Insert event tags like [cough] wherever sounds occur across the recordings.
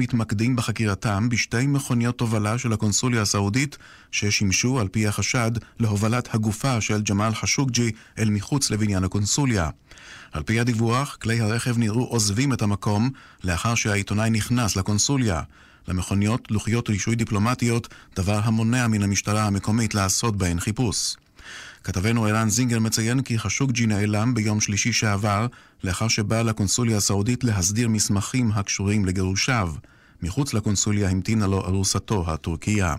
מתמקדים בחקירתם בשתי מכוניות תובלה של הקונסוליה הסעודית ששימשו על פי החשד להובלת הגופה של ג'מאל חשוקג'י אל מחוץ לבניין הקונסוליה. על פי הדיווח, כלי הרכב נראו עוזבים את המקום לאחר שהעיתונאי נכנס לקונסוליה. למכוניות לוחיות רישוי דיפלומטיות, דבר המונע מן המשטרה המקומית לעשות בהן חיפוש. כתבנו ערן זינגר מציין כי חשוקג'י נעלם ביום שלישי שעבר, לאחר שבא לקונסוליה הסעודית להסדיר מסמכים הקשורים לגירושיו. מחוץ לקונסוליה המתינה לו ארוסתו הטורקיה.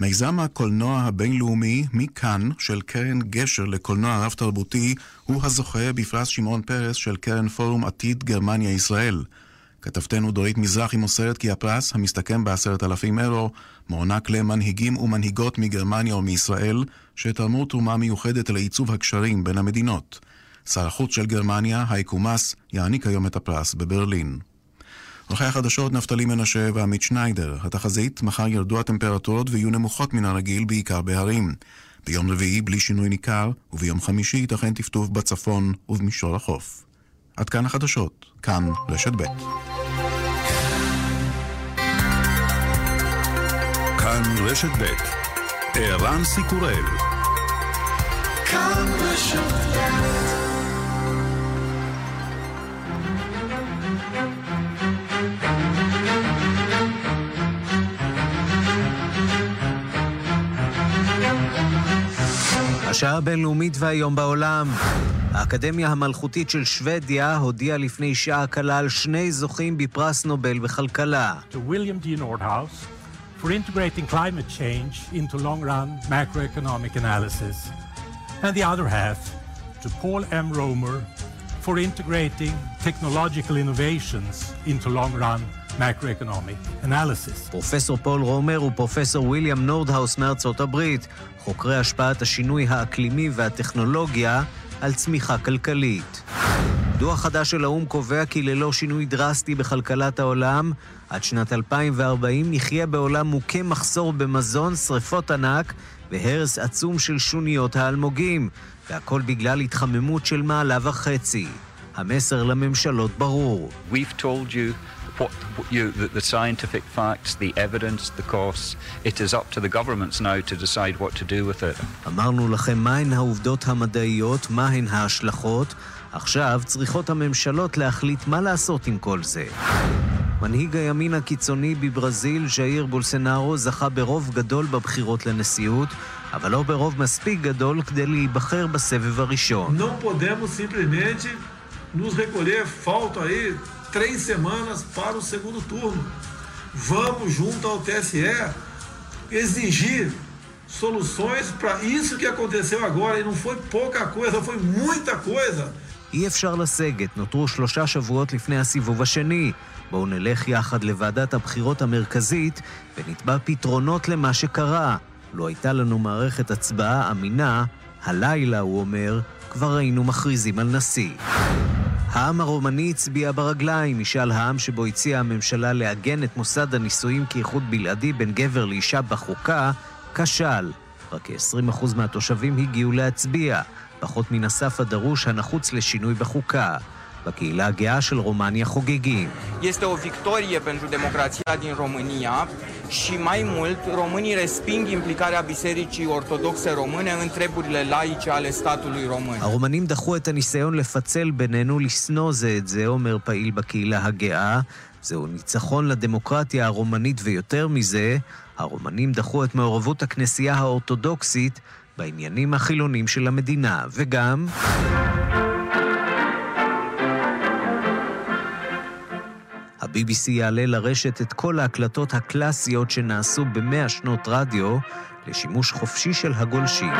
מיזם הקולנוע הבינלאומי מכאן של קרן גשר לקולנוע רב-תרבותי הוא הזוכה בפרס שמעון פרס של קרן פורום עתיד גרמניה-ישראל. כתבתנו דורית מזרחי מוסרת כי הפרס, המסתכם בעשרת אלפים אירו, מוענק למנהיגים ומנהיגות מגרמניה ומישראל, שתרמו תרומה מיוחדת לעיצוב הקשרים בין המדינות. שר החוץ של גרמניה, הייקו מאס, יעניק היום את הפרס בברלין. עורכי החדשות נפתלי מנשה ועמית שניידר. התחזית, מחר ירדו הטמפרטורות ויהיו נמוכות מן הרגיל, בעיקר בהרים. ביום רביעי בלי שינוי ניכר, וביום חמישי ייתכן טפטוף בצפון ובמישור החוף. עד כאן החדשות, כאן רשת ב'. כאן רשת ב' ערן סיקורל כאן השעה הבינלאומית והיום בעולם. האקדמיה המלכותית של שוודיה הודיעה לפני שעה קלה על שני זוכים בפרס נובל בכלכלה. For integrating climate change into long-run macroeconomic analysis, and the other half to Paul M. Romer for integrating technological innovations into long-run macroeconomic analysis. פרופסור פול רומר ופרופסור ויליאם נורדהאוס מארצות הברית, חוקרי השפעת השינוי האקלימי והטכנולוגיה על צמיחה כלכלית. דוח חדש של האו"ם קובע כי ללא שינוי דרסטי בכלכלת העולם, עד שנת 2040 נחיה בעולם מוכה מחסור במזון, שריפות ענק והרס עצום של שוניות האלמוגים, והכל בגלל התחממות של מעלה וחצי. המסר לממשלות ברור. We've told you what you, the, the scientific facts, the evidence, the costs. It is up to the governments now to decide what to do with it. אמרנו לכם מהן העובדות המדעיות, מהן ההשלכות. עכשיו צריכות הממשלות להחליט מה לעשות עם כל זה. מנהיג הימין הקיצוני בברזיל, ז'איר בולסנארו, זכה ברוב גדול בבחירות לנשיאות, אבל לא ברוב מספיק גדול כדי להיבחר בסבב הראשון. Podemos simplesmente nos recolher, falta aí três semanas para o segundo turno. Vamos, soluções para isso que aconteceu agora. E não foi pouca coisa, foi muita coisa. אי אפשר לסגת, נותרו שלושה שבועות לפני הסיבוב השני. בואו נלך יחד לוועדת הבחירות המרכזית ונתבע פתרונות למה שקרה. לו הייתה לנו מערכת הצבעה אמינה, הלילה, הוא אומר, כבר היינו מכריזים על נשיא. העם הרומני הצביע ברגליים, משאל העם שבו הציעה הממשלה לעגן את מוסד הנישואים כאיחוד בלעדי בין גבר לאישה בחוקה, כשל. רק כ-20% מהתושבים הגיעו להצביע, פחות מן הסף הדרוש הנחוץ לשינוי בחוקה. בקהילה הגאה של רומניה חוגגים. Este o victorie pentru democrația din România și mai mult, românii resping implicarea Bisericii Ortodoxe Române în treburile laice ale statului român. הרומנים דחו את הניסיון לפצל בינינו, לשנוא זה את זה, אומר פעיל בקהילה הגאה. זהו ניצחון לדמוקרטיה הרומנית ויותר מזה, הרומנים דחו את מעורבות הכנסייה האורתודוקסית בעניינים החילונים של המדינה, וגם... ה-BBC יעלה לרשת את כל ההקלטות הקלאסיות שנעשו במאה שנות רדיו לשימוש חופשי של הגולשים.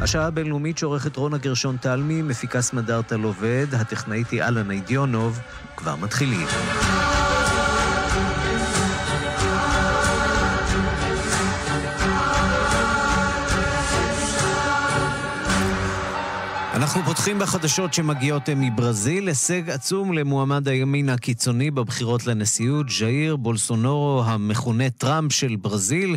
השעה הבינלאומית שעורכת רונה גרשון תלמי, מפיקה סמדארטה לובד, הטכנאית היא אלנה אידיונוב, כבר מתחילים. פותחים בחדשות שמגיעות מברזיל, הישג עצום למועמד הימין הקיצוני בבחירות לנשיאות, ז'איר בולסונורו, המכונה טראמפ של ברזיל,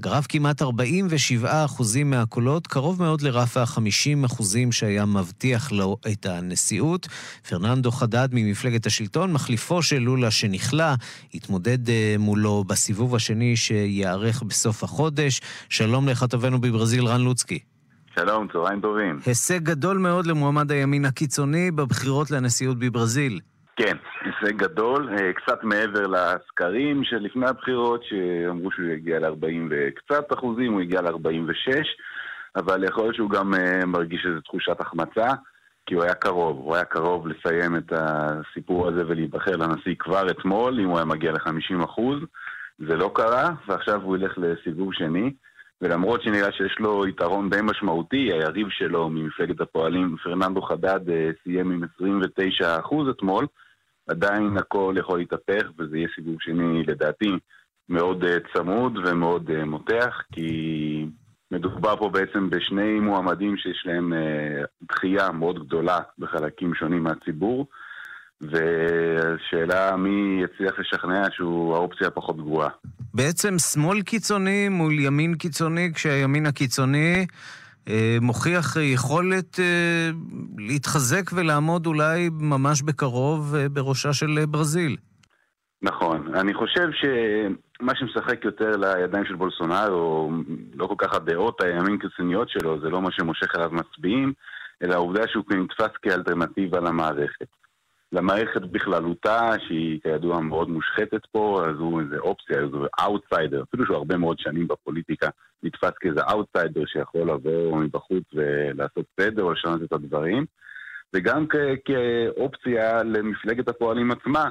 גרף כמעט 47 אחוזים מהקולות, קרוב מאוד לרף ה-50 אחוזים שהיה מבטיח לו את הנשיאות. פרננדו חדד ממפלגת השלטון, מחליפו של לולה שנכלא, התמודד אה, מולו בסיבוב השני שייערך בסוף החודש. שלום לכתבנו בברזיל, רן לוצקי. שלום, צהריים טובים. הישג גדול מאוד למועמד הימין הקיצוני בבחירות לנשיאות בברזיל. כן, הישג גדול, אה, קצת מעבר לסקרים שלפני הבחירות, שאמרו שהוא יגיע ל-40 וקצת אחוזים, הוא הגיע ל-46, אבל יכול להיות שהוא גם אה, מרגיש איזו תחושת החמצה, כי הוא היה קרוב, הוא היה קרוב לסיים את הסיפור הזה ולהיבחר לנשיא כבר אתמול, אם הוא היה מגיע ל-50 אחוז. זה לא קרה, ועכשיו הוא ילך לסיבוב שני. ולמרות שנראה שיש לו יתרון די משמעותי, היריב שלו ממפלגת הפועלים, פרננדו חדד, אה, סיים עם 29% אתמול, עדיין הכל יכול להתהפך, וזה יהיה סיבוב שני, לדעתי, מאוד אה, צמוד ומאוד אה, מותח, כי מדובר פה בעצם בשני מועמדים שיש להם דחייה מאוד גדולה בחלקים שונים מהציבור. ושאלה מי יצליח לשכנע שהוא האופציה הפחות גרועה. בעצם שמאל קיצוני מול ימין קיצוני, כשהימין הקיצוני אה, מוכיח יכולת אה, להתחזק ולעמוד אולי ממש בקרוב אה, בראשה של אה, ברזיל. נכון. אני חושב שמה שמשחק יותר לידיים של בולסונארו, לא כל כך הדעות הימין קיצוניות שלו, זה לא מה שמושך אליו מצביעים, אלא העובדה שהוא נתפס כאלטרנטיבה למערכת. למערכת בכללותה, שהיא כידוע מאוד מושחתת פה, אז הוא איזה אופציה, איזה אאוטסיידר, אפילו שהוא הרבה מאוד שנים בפוליטיקה, נתפס כאיזה אאוטסיידר שיכול לבוא מבחוץ ולעשות סדר או לשנות את הדברים, וגם כ- כאופציה למפלגת הפועלים עצמה,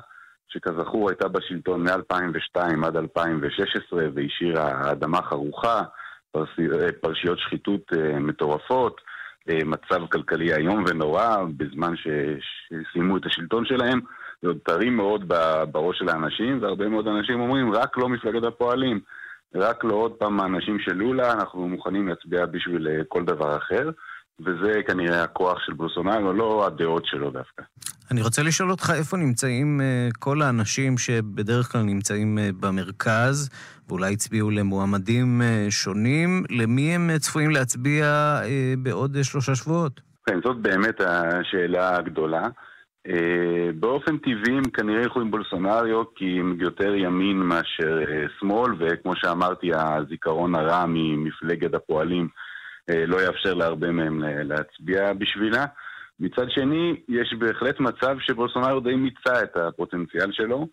שכזכור הייתה בשלטון מ-2002 עד 2016 והשאירה אדמה חרוכה, פרשיות שחיתות אה, מטורפות, אה, מצב כלכלי איום ונורא בזמן שסיימו את השלטון שלהם. זה עוד טרי מאוד בראש של האנשים, והרבה מאוד אנשים אומרים, רק לא מפלגת הפועלים, רק לא עוד פעם האנשים של לולה, אנחנו מוכנים להצביע בשביל אה, כל דבר אחר. וזה כנראה הכוח של בולסונארו, לא הדעות שלו דווקא. אני רוצה לשאול אותך איפה נמצאים אה, כל האנשים שבדרך כלל נמצאים במרכז, ואולי הצביעו למועמדים אה, שונים, למי הם אה, צפויים להצביע אה, בעוד שלושה שבועות? כן, זאת באמת השאלה הגדולה. באופן טבעי הם כנראה ילכו עם בולסונריו כי הם יותר ימין מאשר שמאל, וכמו שאמרתי, הזיכרון הרע ממפלגת הפועלים לא יאפשר להרבה מהם להצביע בשבילה. מצד שני, יש בהחלט מצב שבולסונריו די מיצה את הפוטנציאל שלו.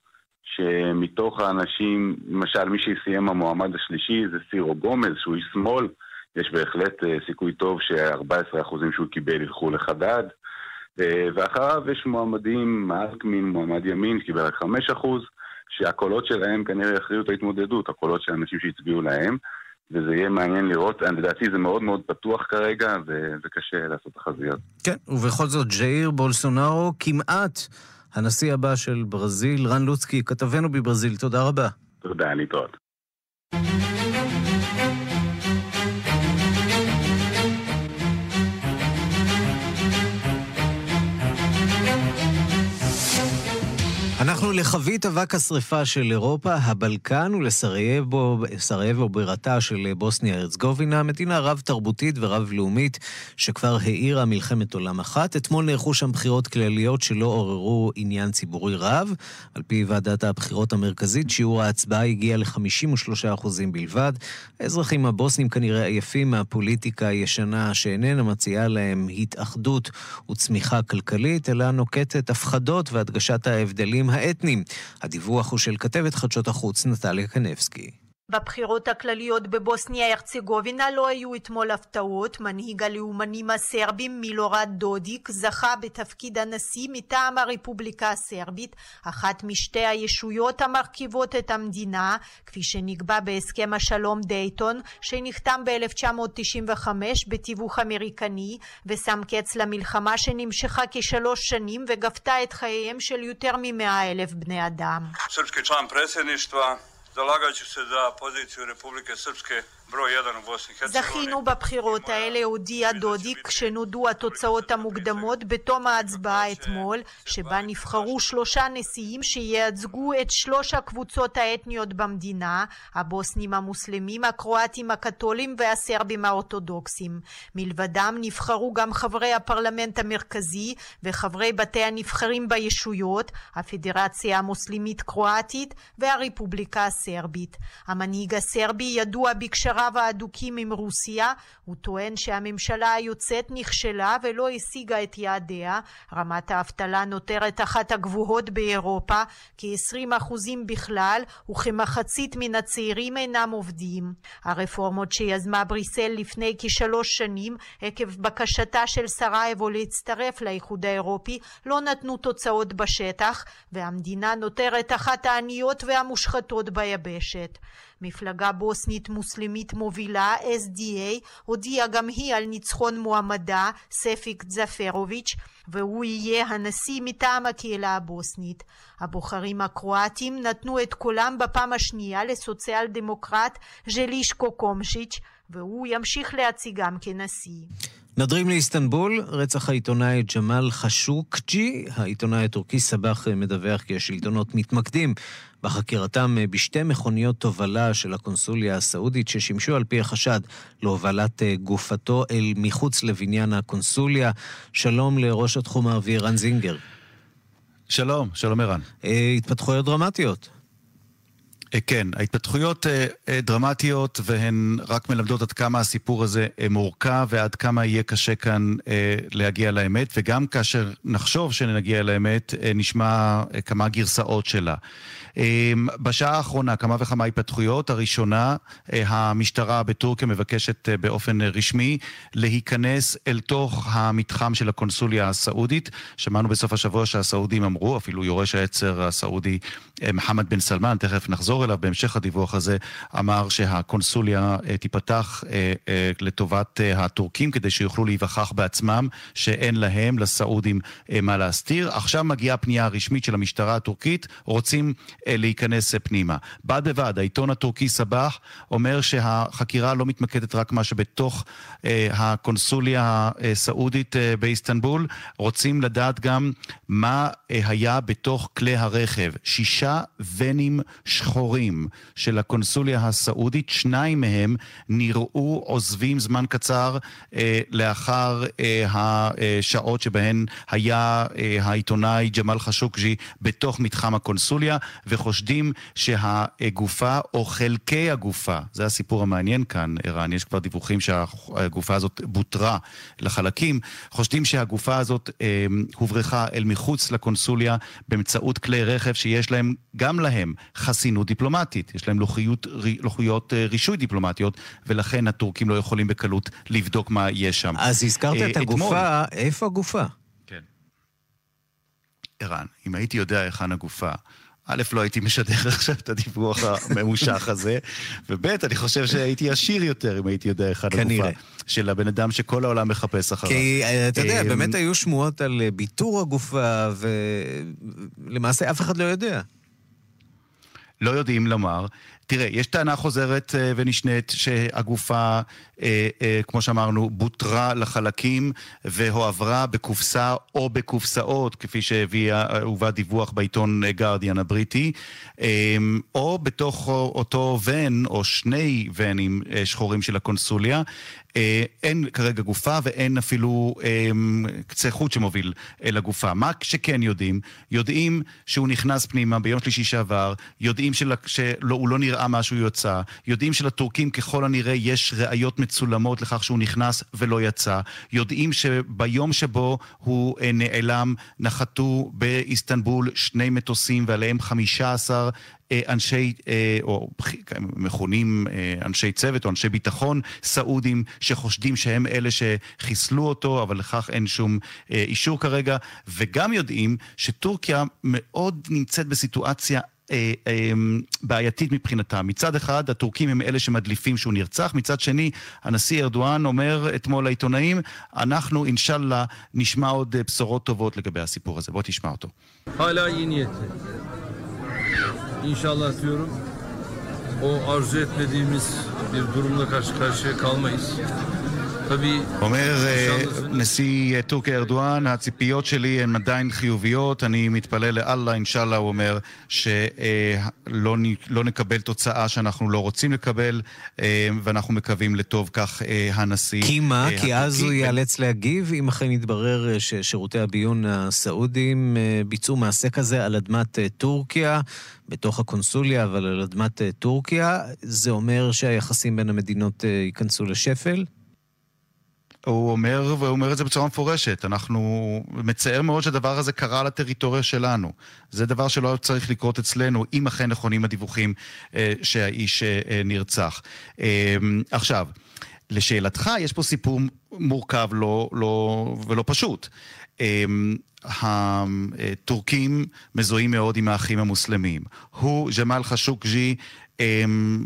שמתוך האנשים, למשל מי שסיים המועמד השלישי זה סירו גומז, שהוא איש שמאל, יש בהחלט אה, סיכוי טוב ש-14% שהוא קיבל ילכו לחדד. אה, ואחריו יש מועמדים, מאלקמין, מועמד ימין, שקיבל רק 5%, שהקולות שלהם כנראה יכריעו את ההתמודדות, הקולות של האנשים שהצביעו להם. וזה יהיה מעניין לראות, לדעתי זה מאוד מאוד פתוח כרגע, וקשה לעשות תחזיות. כן, ובכל זאת, ג'איר בולסונארו כמעט הנשיא הבא של ברזיל, רן לוצקי, כתבנו בברזיל, תודה רבה. תודה, להתראות. לחבית אבק השרפה של אירופה, הבלקן ולסרייבו בירתה של בוסניה ארצגובינה, מדינה רב-תרבותית ורב-לאומית שכבר האירה מלחמת עולם אחת. אתמול נערכו שם בחירות כלליות שלא עוררו עניין ציבורי רב. על פי ועדת הבחירות המרכזית, שיעור ההצבעה הגיע ל-53% בלבד. האזרחים הבוסנים כנראה עייפים מהפוליטיקה הישנה שאיננה מציעה להם התאחדות וצמיחה כלכלית, אלא נוקטת הפחדות והדגשת ההבדלים האתניים. הדיווח הוא של כתבת חדשות החוץ נטליה קנבסקי. בבחירות הכלליות בבוסניה הרצגובינה לא היו אתמול הפתעות. מנהיג הלאומנים הסרבים מילורד דודיק זכה בתפקיד הנשיא מטעם הרפובליקה הסרבית, אחת משתי הישויות המרכיבות את המדינה, כפי שנקבע בהסכם השלום דייטון, שנחתם ב-1995 בתיווך אמריקני, ושם קץ למלחמה שנמשכה כשלוש שנים וגבתה את חייהם של יותר ממאה אלף בני אדם. Zalagajući se za poziciju Republike Srpske זכינו בבחירות האלה, הודיע דודיק, כשנודעו התוצאות המוקדמות בתום ההצבעה אתמול, שבה נבחרו שלושה נשיאים שייצגו את שלוש הקבוצות האתניות במדינה, הבוסנים המוסלמים, הקרואטים הקתולים והסרבים האורתודוקסים. מלבדם נבחרו גם חברי הפרלמנט המרכזי וחברי בתי הנבחרים בישויות, הפדרציה המוסלמית קרואטית והרפובליקה הסרבית. המנהיג הסרבי ידוע בקשריו ההדוקים עם רוסיה, הוא טוען שהממשלה היוצאת נכשלה ולא השיגה את יעדיה, רמת האבטלה נותרת אחת הגבוהות באירופה, כ-20% בכלל וכמחצית מן הצעירים אינם עובדים. הרפורמות שיזמה בריסל לפני כשלוש שנים עקב בקשתה של סרייבו להצטרף לאיחוד האירופי לא נתנו תוצאות בשטח והמדינה נותרת אחת העניות והמושחתות ביבשת. מפלגה בוסנית מוסלמית מובילה, SDA, הודיעה גם היא על ניצחון מועמדה, ספיק זפרוביץ', והוא יהיה הנשיא מטעם הקהילה הבוסנית. הבוחרים הקרואטים נתנו את קולם בפעם השנייה לסוציאל דמוקרט ז'לישקו קומשיץ', והוא ימשיך להציגם כנשיא. נדרים לאיסטנבול, רצח העיתונאי ג'מאל חשוקג'י. העיתונאי הטורקי סבח מדווח כי השלטונות מתמקדים בחקירתם בשתי מכוניות תובלה של הקונסוליה הסעודית ששימשו על פי החשד להובלת גופתו אל מחוץ לבניין הקונסוליה. שלום לראש התחום הערבי רן זינגר. שלום, שלום ערן. אה, התפתחויות דרמטיות. אה, כן, ההתפתחויות אה, אה, דרמטיות והן רק מלמדות עד כמה הסיפור הזה מורכב ועד כמה יהיה קשה כאן להגיע לאמת, וגם כאשר נחשוב שנגיע לאמת, נשמע כמה גרסאות שלה. בשעה האחרונה כמה וכמה התפתחויות. הראשונה, המשטרה בטורקיה מבקשת באופן רשמי להיכנס אל תוך המתחם של הקונסוליה הסעודית. שמענו בסוף השבוע שהסעודים אמרו, אפילו יורש העצר הסעודי מוחמד בן סלמן, תכף נחזור אליו בהמשך הדיווח הזה, אמר שהקונסוליה אה, תיפתח אה, אה, לטובת הטורקים כדי שיוכלו להיווכח בעצמם שאין להם, לסעודים, מה להסתיר. עכשיו מגיעה פנייה הרשמית של המשטרה הטורקית, רוצים להיכנס פנימה. בד בבד, העיתון הטורקי סבח אומר שהחקירה לא מתמקדת רק מה שבתוך הקונסוליה הסעודית באיסטנבול, רוצים לדעת גם מה היה בתוך כלי הרכב. שישה ונים. שחורים של הקונסוליה הסעודית, שניים מהם נראו עוזבים זמן קצר אה, לאחר אה, השעות שבהן היה אה, העיתונאי ג'מאל חשוקג'י בתוך מתחם הקונסוליה, וחושדים שהגופה או חלקי הגופה, זה הסיפור המעניין כאן, ערן, יש כבר דיווחים שהגופה הזאת בוטרה לחלקים, חושדים שהגופה הזאת אה, הוברחה אל מחוץ לקונסוליה באמצעות כלי רכב שיש להם, גם להם, חסינות דיפלומטית, יש להם לוחיות, לוחיות אה, רישוי דיפלומטיות, ולכן הטורקים לא יכולים בקלות לבדוק מה יש שם. אז הזכרת את אה, הגופה, איפה הגופה? כן. ערן, אם הייתי יודע היכן הגופה, א', לא הייתי משדר [laughs] עכשיו את הדיווח הממושך הזה, וב', אני חושב שהייתי עשיר יותר אם הייתי יודע היכן הגופה של הבן אדם שכל העולם מחפש אחריו. כי אה, אתה יודע, באמת היו שמועות על ביטור הגופה, ולמעשה אף אחד לא יודע. לא יודעים לומר. תראה, יש טענה חוזרת אה, ונשנית שהגופה, אה, אה, כמו שאמרנו, בוטרה לחלקים והועברה בקופסה או בקופסאות, כפי שהובא דיווח בעיתון גרדיאן הבריטי, או בתוך אותו ון או שני ונים שחורים של הקונסוליה. אין כרגע גופה ואין אפילו קצה חוט שמוביל אל הגופה. מה שכן יודעים, יודעים שהוא נכנס פנימה ביום שלישי שעבר, יודעים שהוא לא נראה... נראה משהו יצא. יודעים שלטורקים ככל הנראה יש ראיות מצולמות לכך שהוא נכנס ולא יצא. יודעים שביום שבו הוא אה, נעלם נחתו באיסטנבול שני מטוסים ועליהם 15 אה, אנשי, אה, או מכונים אנשי צוות או אנשי ביטחון סעודים שחושדים שהם אלה שחיסלו אותו, אבל לכך אין שום אישור כרגע, וגם יודעים שטורקיה מאוד נמצאת בסיטואציה אה, אה, בעייתית מבחינתם. מצד אחד, הטורקים הם אלה שמדליפים שהוא נרצח, מצד שני, הנשיא ארדואן אומר אתמול לעיתונאים, אנחנו אינשאללה נשמע עוד אה, בשורות טובות לגבי הסיפור הזה. בוא תשמע אותו. O arzu etmediğimiz bir durumla karşı karşıya kalmayız. אומר אה, נשיא אה, טורקיה ארדואן, הציפיות שלי הן עדיין חיוביות, אני מתפלל לאללה, אינשאללה, הוא אומר, שלא לא נקבל תוצאה שאנחנו לא רוצים לקבל, אה, ואנחנו מקווים לטוב, כך הנשיא כי מה? כי אז הוא ייאלץ להגיב, אם אכן יתברר ששירותי הביון הסעודיים ביצעו מעשה כזה על אדמת טורקיה, בתוך הקונסוליה, אבל על אדמת טורקיה, זה אומר שהיחסים בין המדינות ייכנסו לשפל? הוא אומר, והוא אומר את זה בצורה מפורשת, אנחנו... מצער מאוד שהדבר הזה קרה לטריטוריה שלנו. זה דבר שלא צריך לקרות אצלנו, אם אכן נכונים הדיווחים אה, שהאיש אה, נרצח. אה, עכשיו, לשאלתך, יש פה סיפור מורכב לא, לא, ולא פשוט. אה, הטורקים מזוהים מאוד עם האחים המוסלמים. הוא, ג'מאל חשוקג'י,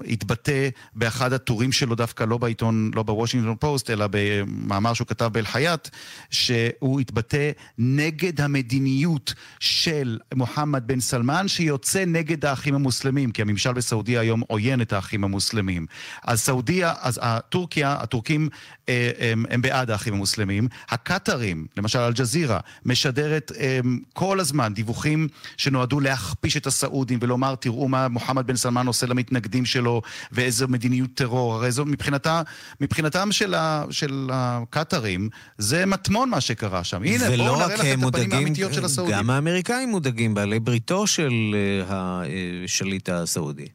התבטא באחד הטורים שלו, דווקא לא בעיתון, לא בוושינגטון פוסט, אלא במאמר שהוא כתב באל-חייאת, שהוא התבטא נגד המדיניות של מוחמד בן סלמן, שיוצא נגד האחים המוסלמים, כי הממשל בסעודיה היום עוין את האחים המוסלמים. אז סעודיה, אז טורקיה, הטורקים אה, הם, הם בעד האחים המוסלמים. הקטרים, למשל אל-ג'זירה, משדרת הם, כל הזמן דיווחים שנועדו להכפיש את הסעודים ולומר, תראו מה מוחמד בן סלמן עושה למ... המתנגדים שלו ואיזו מדיניות טרור. הרי זו מבחינתה, מבחינתם של, ה, של הקטרים, זה מטמון מה שקרה שם. הנה, בואו נראה לכם את הפנים האמיתיות של הסעודים. גם האמריקאים מודאגים, בעלי בריתו של אה, השליט הסעודי.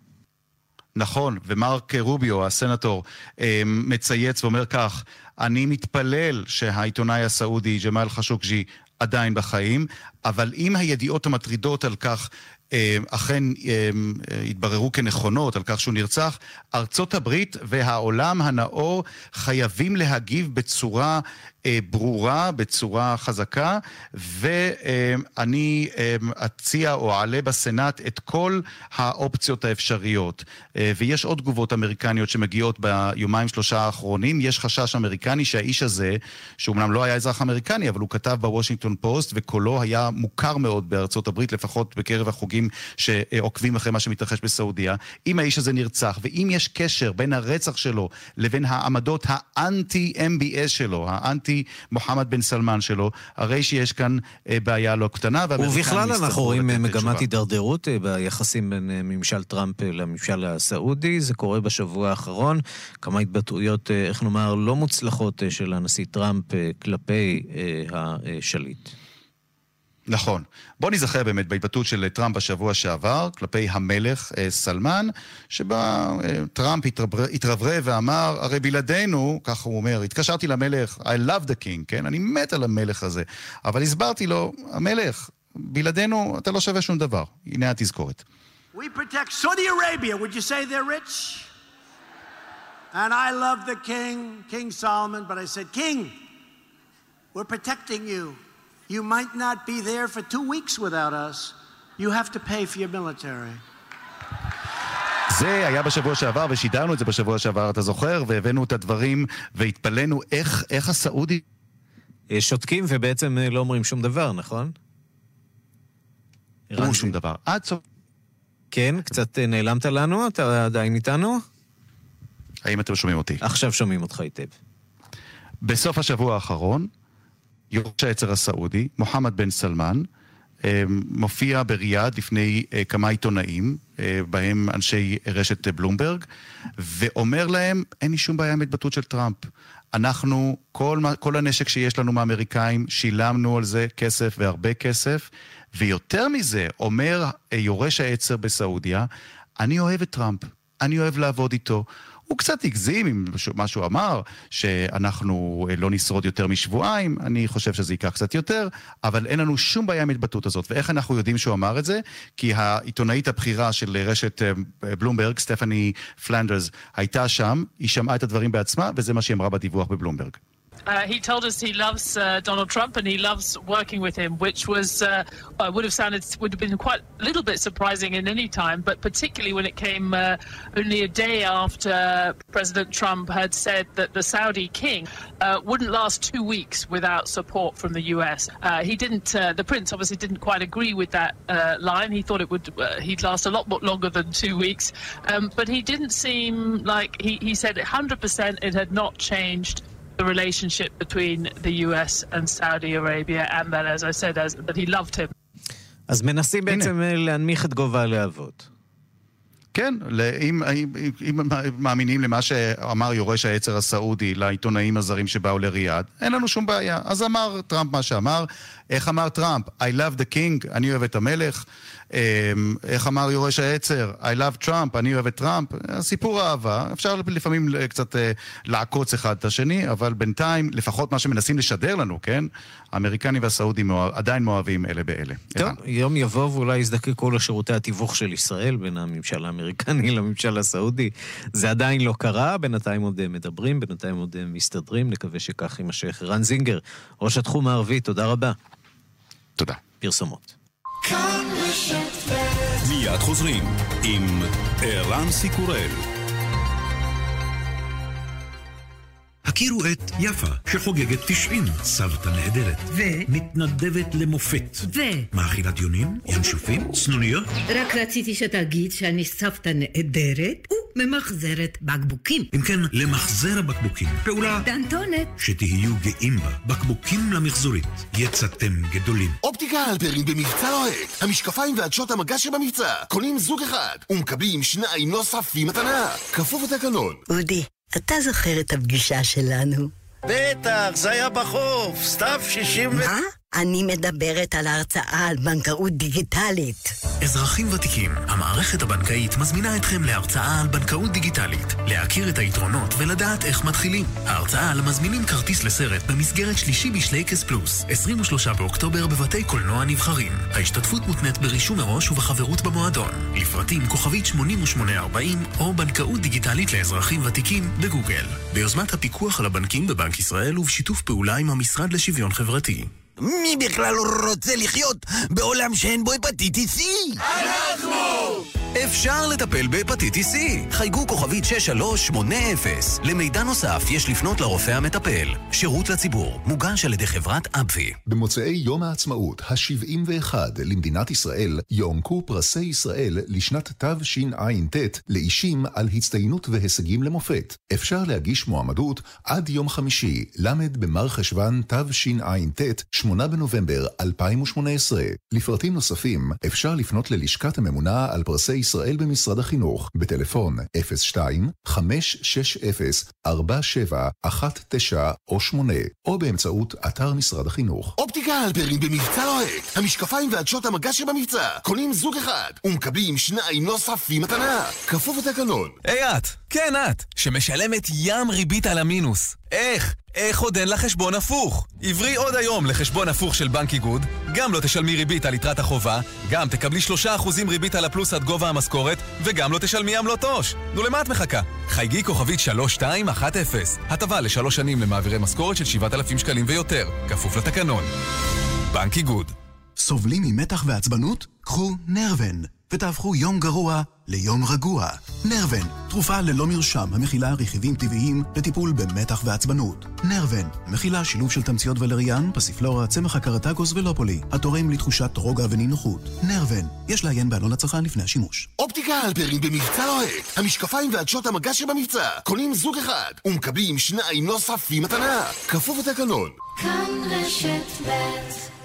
נכון, ומרק רוביו, הסנטור, אה, מצייץ ואומר כך, אני מתפלל שהעיתונאי הסעודי ג'מאל חשוקג'י עדיין בחיים, אבל אם הידיעות המטרידות על כך אכן אה, התבררו כנכונות על כך שהוא נרצח, ארצות הברית והעולם הנאור חייבים להגיב בצורה ברורה, בצורה חזקה, ואני אציע או אעלה בסנאט את כל האופציות האפשריות. ויש עוד תגובות אמריקניות שמגיעות ביומיים שלושה האחרונים. יש חשש אמריקני שהאיש הזה, שאומנם לא היה אזרח אמריקני, אבל הוא כתב בוושינגטון פוסט, וקולו היה מוכר מאוד בארצות הברית, לפחות בקרב החוגים שעוקבים אחרי מה שמתרחש בסעודיה. אם האיש הזה נרצח, ואם יש קשר בין הרצח שלו לבין העמדות האנטי-MBS שלו, האנטי... מוחמד בן סלמן שלו, הרי שיש כאן אה, בעיה לא קטנה, ובכלל אנחנו רואים מגמת הידרדרות אה, ביחסים בין אה, ממשל טראמפ לממשל הסעודי, זה קורה בשבוע האחרון, כמה התבטאויות, איך נאמר, לא מוצלחות של הנשיא טראמפ כלפי השליט. נכון. בוא נזכר באמת בהתבטאות של טראמפ בשבוע שעבר, כלפי המלך אה, סלמן, שבה אה, טראמפ התרברב ואמר, הרי בלעדינו, כך הוא אומר, התקשרתי למלך, I love the king, כן? אני מת על המלך הזה. אבל הסברתי לו, המלך, בלעדינו אתה לא שווה שום דבר. הנה התזכורת. We protect Saudi Arabia, would you say they're rich? And I love the king, King Solomon, but I said, King, we're protecting you. You might not be there for two weeks without us. You have to pay for your military. זה היה בשבוע שעבר, ושידרנו את זה בשבוע שעבר, אתה זוכר? והבאנו את הדברים, והתפלאנו איך, איך הסעודי... שותקים ובעצם לא אומרים שום דבר, נכון? לא שום דבר. עד סוף... כן, קצת נעלמת לנו, אתה עדיין איתנו? האם אתם שומעים אותי? עכשיו שומעים אותך היטב. בסוף השבוע האחרון, יורש העצר הסעודי, מוחמד בן סלמן, אה, מופיע בריאד לפני אה, כמה עיתונאים, אה, בהם אנשי רשת בלומברג, ואומר להם, אין לי שום בעיה עם התבטאות של טראמפ. אנחנו, כל, כל הנשק שיש לנו מהאמריקאים, שילמנו על זה כסף והרבה כסף, ויותר מזה, אומר יורש העצר בסעודיה, אני אוהב את טראמפ, אני אוהב לעבוד איתו. הוא קצת הגזים עם מה שהוא אמר, שאנחנו אה, לא נשרוד יותר משבועיים, אני חושב שזה ייקח קצת יותר, אבל אין לנו שום בעיה עם ההתבטאות הזאת. ואיך אנחנו יודעים שהוא אמר את זה? כי העיתונאית הבכירה של רשת אה, בלומברג, סטפני פלנדרס, הייתה שם, היא שמעה את הדברים בעצמה, וזה מה שהיא אמרה בדיווח בבלומברג. Uh, he told us he loves uh, Donald Trump and he loves working with him, which was uh, uh would have sounded would have been quite a little bit surprising in any time, but particularly when it came uh, only a day after President Trump had said that the Saudi king uh, wouldn't last two weeks without support from the U.S. he didn't. the prince obviously didn't quite agree with that line. He thought it would he'd last a lot longer than two weeks, um, but he didn't seem like he, he said 100% it had not changed the relationship between the US and Saudi Arabia, and that, as I said, as, that he loved him. אז מנסים בעצם להנמיך את גובה הלהבות. כן, אם, אם, אם מאמינים למה שאמר יורש העצר הסעודי לעיתונאים הזרים שבאו לריאד, אין לנו שום בעיה. אז אמר טראמפ מה שאמר. איך אמר טראמפ? I love the king, אני אוהב את המלך. אמ, איך אמר יורש העצר? I love Trump, אני אוהב את טראמפ. סיפור אהבה, אפשר לפעמים קצת אה, לעקוץ אחד את השני, אבל בינתיים, לפחות מה שמנסים לשדר לנו, כן? האמריקנים והסעודים עדיין מאוהבים אלה באלה. טוב, יום יבוא ואולי יזדקקו לשירותי התיווך של ישראל בין הממשל האמריקני [laughs] לממשל הסעודי. זה עדיין לא קרה, בינתיים עוד מדברים, בינתיים עוד מסתדרים, נקווה שכך יימשך. רן זינגר, ראש התחום הערבי, תודה רבה. תודה. פרסומות. מיד חוזרים עם ערן סיקורל. הכירו את יפה, שחוגגת 90, סבתא נהדרת. ו? מתנדבת למופת. ו? מאכילת יונים? ינשופים? צנוניות? רק רציתי שתגיד שאני סבתא נהדרת וממחזרת בקבוקים. אם כן, למחזר הבקבוקים. פעולה... דנטונת. שתהיו גאים בה. בקבוקים למחזורית. יצאתם גדולים. אופטיקה הלפרין במבצע לוהט. המשקפיים ועדשות המגע שבמבצע. קונים זוג אחד ומקבלים שניים נוספים מתנה. כפוף לתקנון. אודי. אתה זוכר את הפגישה שלנו? בטח, זה היה בחוף, סתיו 60 ו... מה? אני מדברת על ההרצאה על בנקאות דיגיטלית. אזרחים ותיקים, המערכת הבנקאית מזמינה אתכם להרצאה על בנקאות דיגיטלית, להכיר את היתרונות ולדעת איך מתחילים. ההרצאה על מזמינים כרטיס לסרט במסגרת שלישי בשלייקס פלוס, 23 באוקטובר בבתי קולנוע נבחרים. ההשתתפות מותנית ברישום מראש ובחברות במועדון. לפרטים כוכבית 8840 או בנקאות דיגיטלית לאזרחים ותיקים בגוגל. ביוזמת הפיקוח על הבנקים בבנק ישראל ובשיתוף פעולה עם המשרד לשוויון חברתי. מי בכלל רוצה לחיות בעולם שאין בו הפטיטיס C? אנחנו! אפשר לטפל בהפטיטיס C. חייגו כוכבית 6380. למידע נוסף יש לפנות לרופא המטפל. שירות לציבור, מוגש על ידי חברת אבווי. במוצאי יום העצמאות ה-71 למדינת ישראל יוענקו פרסי ישראל לשנת תשע"ט לאישים על הצטיינות והישגים למופת. אפשר להגיש מועמדות עד יום חמישי, ל' במר חשוון תשע"ט, 8 בנובמבר 2018. לפרטים נוספים אפשר לפנות ללשכת הממונה על פרסי ישראל במשרד החינוך, בטלפון 02-560-4719 או 8, או באמצעות אתר משרד החינוך. אופטיקה הלפרין במבצע לוהט. המשקפיים ועדשות המגע שבמבצע. קונים זוג אחד ומקבלים שניים נוספים מתנה. כפוף לתקנון. היי את, כן את, שמשלמת ים ריבית על המינוס. איך? איך עוד אין לה חשבון הפוך? עברי עוד היום לחשבון הפוך של בנק איגוד, גם לא תשלמי ריבית על יתרת החובה, גם תקבלי 3% ריבית על הפלוס עד גובה המשכורת, וגם לא תשלמי עמלות עו"ש. נו, למה את מחכה? חייגי כוכבית 3210. הטבה לשלוש שנים למעבירי משכורת של 7,000 שקלים ויותר, כפוף לתקנון. בנק איגוד. סובלים ממתח ועצבנות? קחו נרוון. ותהפכו יום גרוע ליום רגוע. נרוון, תרופה ללא מרשם המכילה רכיבים טבעיים לטיפול במתח ועצבנות. נרוון, מכילה שילוב של תמציות ולריאן, פסיפלורה, צמח הקרטגוס ולופולי, התורם לתחושת רוגע ונינוחות. נרוון, יש לעיין בעלון הצרכן לפני השימוש. אופטיקה הלפרין במבצע לוהט. המשקפיים ועדשות המגע שבמבצע. קונים זוג אחד ומקבלים שניים נוספים מתנה. כפוף לתקנון. כאן רשת ב'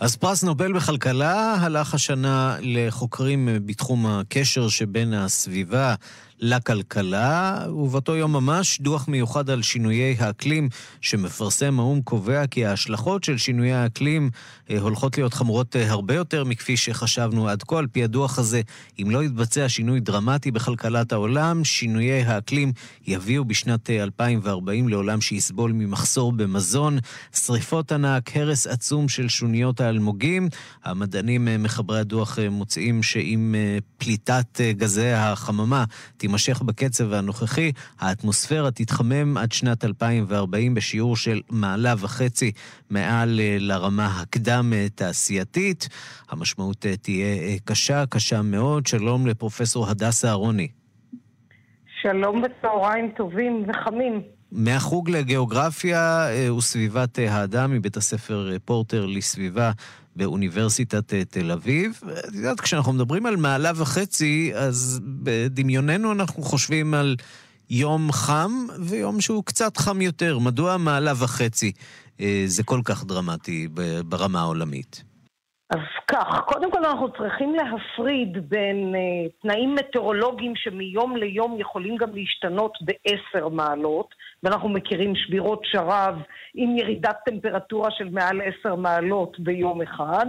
אז פרס נובל בכלכלה הלך השנה לחוקרים בתחום הקשר שבין הסביבה לכלכלה, ובאותו יום ממש דוח מיוחד על שינויי האקלים שמפרסם האו"ם קובע כי ההשלכות של שינויי האקלים אה, הולכות להיות חמורות אה, הרבה יותר מכפי שחשבנו עד כה. על פי הדוח הזה, אם לא יתבצע שינוי דרמטי בכלכלת העולם, שינויי האקלים יביאו בשנת 2040 אה, לעולם שיסבול ממחסור במזון, שריפות ענק, הרס עצום של שוניות האלמוגים. המדענים מחברי הדוח מוצאים שאם פליטת גזי החממה תימשך בקצב הנוכחי, האטמוספירה תתחמם עד שנת 2040 בשיעור של מעלה וחצי מעל אה, לרמה הקדם-תעשייתית. המשמעות תהיה קשה, קשה מאוד. שלום לפרופסור הדסה אהרוני. שלום וצהריים טובים וחמים. מהחוג לגיאוגרפיה וסביבת האדם מבית הספר פורטר לסביבה באוניברסיטת תל אביב. את יודעת, כשאנחנו מדברים על מעלה וחצי, אז בדמיוננו אנחנו חושבים על יום חם ויום שהוא קצת חם יותר. מדוע מעלה וחצי זה כל כך דרמטי ברמה העולמית? אז כך, קודם כל אנחנו צריכים להפריד בין uh, תנאים מטאורולוגיים שמיום ליום יכולים גם להשתנות בעשר מעלות, ואנחנו מכירים שבירות שרב עם ירידת טמפרטורה של מעל עשר מעלות ביום אחד,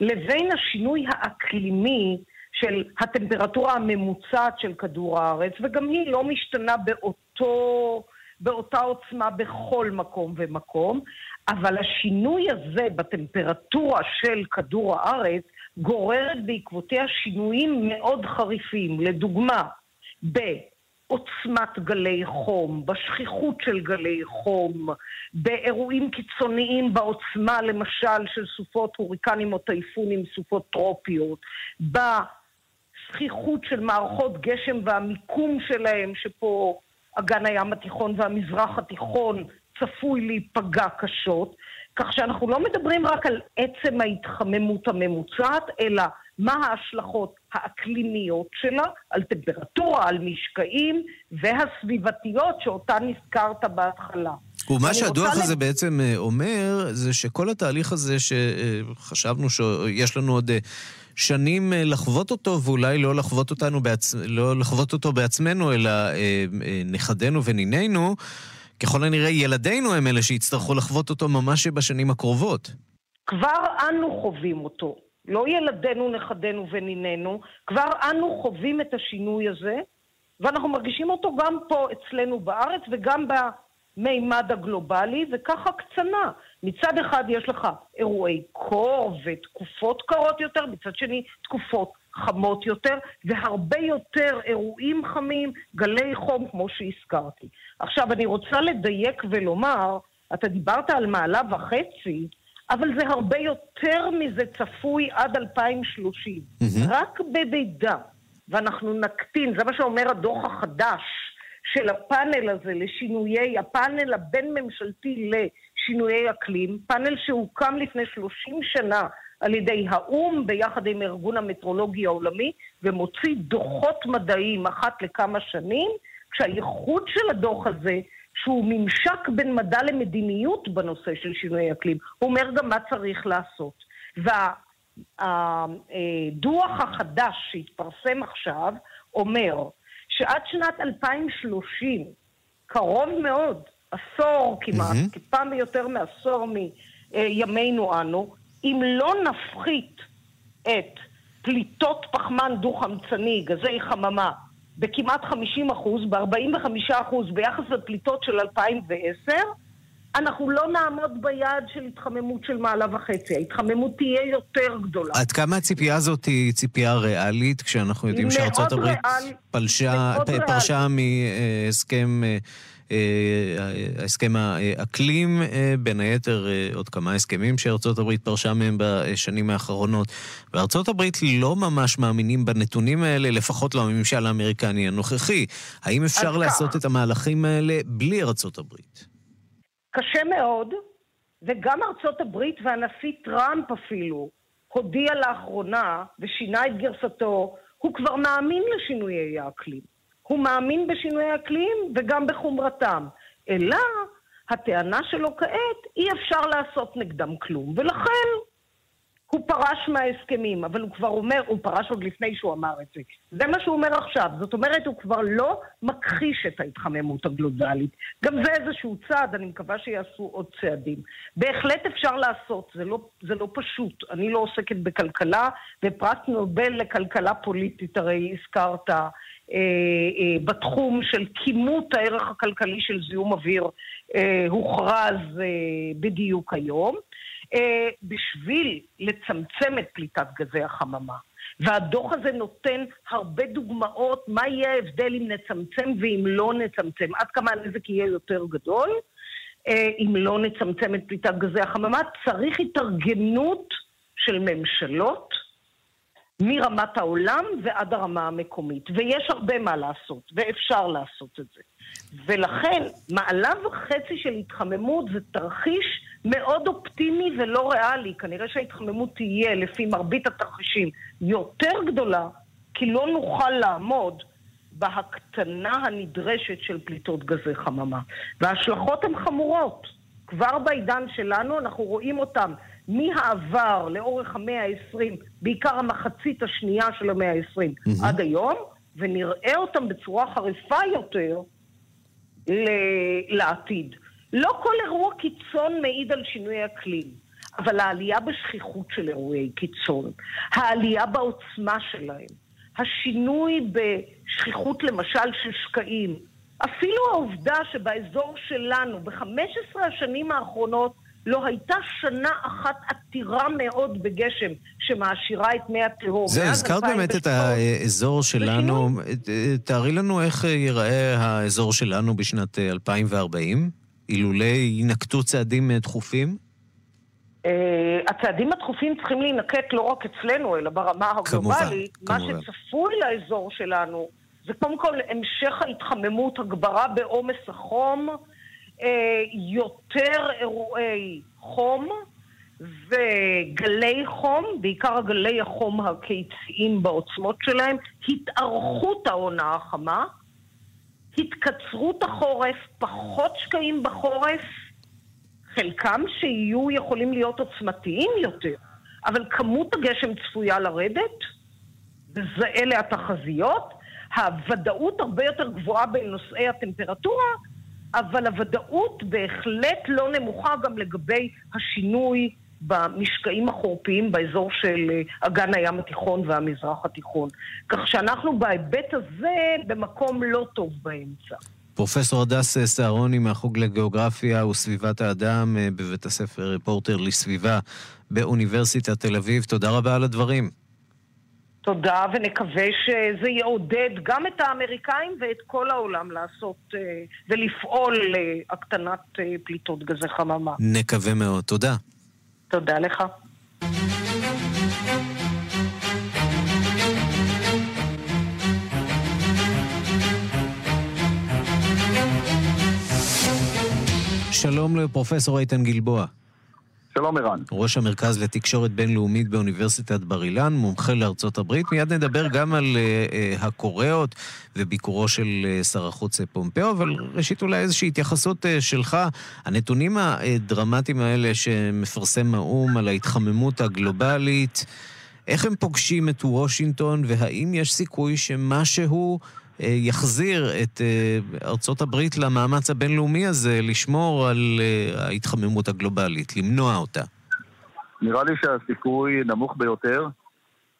לבין השינוי האקלימי של הטמפרטורה הממוצעת של כדור הארץ, וגם היא לא משתנה באותו, באותה עוצמה בכל מקום ומקום, אבל השינוי הזה בטמפרטורה של כדור הארץ גוררת בעקבותיה שינויים מאוד חריפים. לדוגמה, בעוצמת גלי חום, בשכיחות של גלי חום, באירועים קיצוניים בעוצמה, למשל, של סופות הוריקנים או טייפונים, סופות טרופיות, בשכיחות של מערכות גשם והמיקום שלהם, שפה אגן הים התיכון והמזרח התיכון צפוי להיפגע קשות, כך שאנחנו לא מדברים רק על עצם ההתחממות הממוצעת, אלא מה ההשלכות האקלימיות שלה, על טמפרטורה, על משקעים, והסביבתיות שאותן הזכרת בהתחלה. ומה שהדוח הזה לב... בעצם אה, אומר, זה שכל התהליך הזה שחשבנו שיש לנו עוד אה, שנים אה, לחוות אותו, ואולי לא לחוות, אותנו בעצ... לא לחוות אותו בעצמנו, אלא נכדינו ונינינו, ככל הנראה ילדינו הם אלה שיצטרכו לחוות אותו ממש בשנים הקרובות. כבר אנו חווים אותו. לא ילדינו, נכדינו ונינינו, כבר אנו חווים את השינוי הזה, ואנחנו מרגישים אותו גם פה אצלנו בארץ וגם במימד הגלובלי, וככה קצנה. מצד אחד יש לך אירועי קור ותקופות קרות יותר, מצד שני תקופות חמות יותר, והרבה יותר אירועים חמים, גלי חום, כמו שהזכרתי. עכשיו, אני רוצה לדייק ולומר, אתה דיברת על מעלה וחצי, אבל זה הרבה יותר מזה צפוי עד 2030. Mm-hmm. רק במידה, ואנחנו נקטין, זה מה שאומר הדוח החדש של הפאנל הזה לשינויי, הפאנל הבין-ממשלתי לשינויי אקלים, פאנל שהוקם לפני 30 שנה על ידי האו"ם ביחד עם ארגון המטרולוגי העולמי, ומוציא דוחות מדעיים אחת לכמה שנים, כשהייחוד של הדוח הזה, שהוא ממשק בין מדע למדיניות בנושא של שינוי אקלים, הוא אומר גם מה צריך לעשות. והדוח החדש שהתפרסם עכשיו אומר שעד שנת 2030, קרוב מאוד, עשור כמעט, mm-hmm. טיפה מיותר מעשור מימינו אנו, אם לא נפחית את פליטות פחמן דו-חמצני, גזי חממה, בכמעט 50 אחוז, ב-45 אחוז ביחס לפליטות של 2010, אנחנו לא נעמוד ביעד של התחממות של מעלה וחצי. ההתחממות תהיה יותר גדולה. עד כמה הציפייה הזאת היא ציפייה ריאלית, כשאנחנו יודעים שארצות הברית ריאל, פלשה, פרשה מהסכם... הסכם האקלים, בין היתר עוד כמה הסכמים שארצות הברית פרשה מהם בשנים האחרונות. וארצות הברית לא ממש מאמינים בנתונים האלה, לפחות לא הממשל האמריקני הנוכחי. האם אפשר לעשות כך. את המהלכים האלה בלי ארצות הברית? קשה מאוד, וגם ארצות הברית והנשיא טראמפ אפילו הודיע לאחרונה ושינה את גרסתו, הוא כבר מאמין לשינויי האקלים. הוא מאמין בשינויי אקלים וגם בחומרתם. אלא הטענה שלו כעת, אי אפשר לעשות נגדם כלום. ולכן הוא פרש מההסכמים, אבל הוא כבר אומר, הוא פרש עוד לפני שהוא אמר את זה. זה מה שהוא אומר עכשיו. זאת אומרת, הוא כבר לא מכחיש את ההתחממות הגלובלית. גם זה איזשהו צעד, אני מקווה שיעשו עוד צעדים. בהחלט אפשר לעשות, זה לא, זה לא פשוט. אני לא עוסקת בכלכלה, ופרס נובל לכלכלה פוליטית, הרי הזכרת, בתחום של כימות הערך הכלכלי של זיהום אוויר אה, הוכרז בדיוק היום, בשביל לצמצם את פליטת גזי החממה. והדוח הזה נותן הרבה דוגמאות מה יהיה ההבדל אם נצמצם ואם לא נצמצם, עד כמה הנזק יהיה יותר גדול. אה, אם לא נצמצם את פליטת גזי החממה, צריך התארגנות של ממשלות מרמת העולם ועד הרמה המקומית. ויש הרבה מה לעשות, ואפשר לעשות את זה. ולכן, מעלה וחצי של התחממות זה תרחיש מאוד אופטימי ולא ריאלי. כנראה שההתחממות תהיה, לפי מרבית התרחישים, יותר גדולה, כי לא נוכל לעמוד בהקטנה הנדרשת של פליטות גזי חממה. וההשלכות הן חמורות. כבר בעידן שלנו אנחנו רואים אותן מהעבר לאורך המאה ה-20, בעיקר המחצית השנייה של המאה ה-20 mm-hmm. עד היום, ונראה אותן בצורה חריפה יותר לעתיד. לא כל אירוע קיצון מעיד על שינוי אקלים, אבל העלייה בשכיחות של אירועי קיצון, העלייה בעוצמה שלהם, השינוי בשכיחות למשל של שקעים, אפילו העובדה שבאזור שלנו, ב-15 השנים האחרונות, לא הייתה שנה אחת עתירה מאוד בגשם שמעשירה את מי התהום. זה, הזכרת באמת את האזור שלנו. תארי לנו איך ייראה האזור שלנו בשנת 2040, אילולא יינקטו צעדים דחופים? אה, הצעדים הדחופים צריכים להינקט לא רק אצלנו, אלא ברמה הגלובלית. מה שצפוי לאזור שלנו זה קודם כל המשך ההתחממות, הגברה בעומס החום, אה, יותר אירועי חום וגלי חום, בעיקר הגלי החום הקיציים בעוצמות שלהם, התארכות העונה החמה, התקצרות החורף, פחות שקעים בחורף, חלקם שיהיו יכולים להיות עוצמתיים יותר, אבל כמות הגשם צפויה לרדת, ואלה התחזיות. הוודאות הרבה יותר גבוהה בנושאי הטמפרטורה, אבל הוודאות בהחלט לא נמוכה גם לגבי השינוי במשקעים החורפיים באזור של אה, אגן הים התיכון והמזרח התיכון. כך שאנחנו בהיבט הזה במקום לא טוב באמצע. פרופסור הדס סהרוני מהחוג לגיאוגרפיה וסביבת האדם אה, בבית הספר רפורטר לסביבה באוניברסיטת תל אביב, תודה רבה על הדברים. תודה, ונקווה שזה יעודד גם את האמריקאים ואת כל העולם לעשות אה, ולפעול להקטנת אה, פליטות גזי חממה. נקווה מאוד. תודה. תודה לך. שלום לפרופסור איתן גלבוע. שלום ערן. ראש המרכז לתקשורת בינלאומית באוניברסיטת בר אילן, מומחה לארצות הברית. מיד נדבר גם על uh, הקוריאות וביקורו של uh, שר החוץ פומפאו, אבל ראשית אולי איזושהי התייחסות uh, שלך. הנתונים הדרמטיים האלה שמפרסם האו"ם על ההתחממות הגלובלית, איך הם פוגשים את וושינגטון, והאם יש סיכוי שמשהו... אה, יחזיר את אה, ארצות הברית למאמץ הבינלאומי הזה לשמור על אה, ההתחממות הגלובלית, למנוע אותה? נראה לי שהסיכוי נמוך ביותר.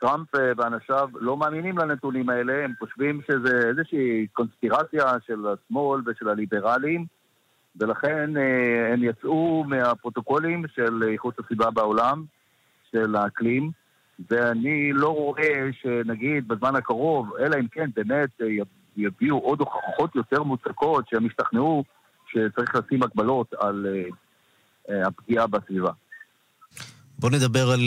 טראמפ ואנשיו לא מאמינים לנתונים האלה, הם חושבים שזה איזושהי קונספירציה של השמאל ושל הליברלים, ולכן הם יצאו מהפרוטוקולים של איכות הסביבה בעולם, של האקלים. ואני לא רואה שנגיד בזמן הקרוב, אלא אם כן באמת אה, יביאו עוד הוכחות יותר מוצקות שהם ישתכנעו שצריך לשים הגבלות על uh, uh, הפגיעה בסביבה. בואו נדבר על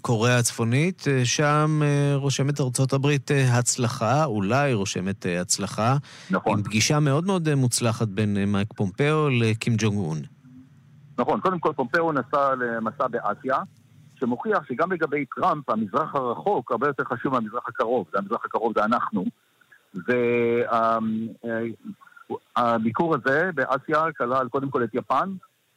קוריאה הצפונית. שם רושמת ארצות הברית הצלחה, אולי רושמת הצלחה. נכון. עם פגישה מאוד מאוד מוצלחת בין מייק פומפאו לקים ג'ונג און. נכון, קודם כל פומפאו נסע למסע באסיה. שמוכיח שגם לגבי טראמפ, המזרח הרחוק הרבה יותר חשוב מהמזרח הקרוב. זה המזרח הקרוב זה אנחנו. והביקור הזה באסיה כלל קודם כל את יפן,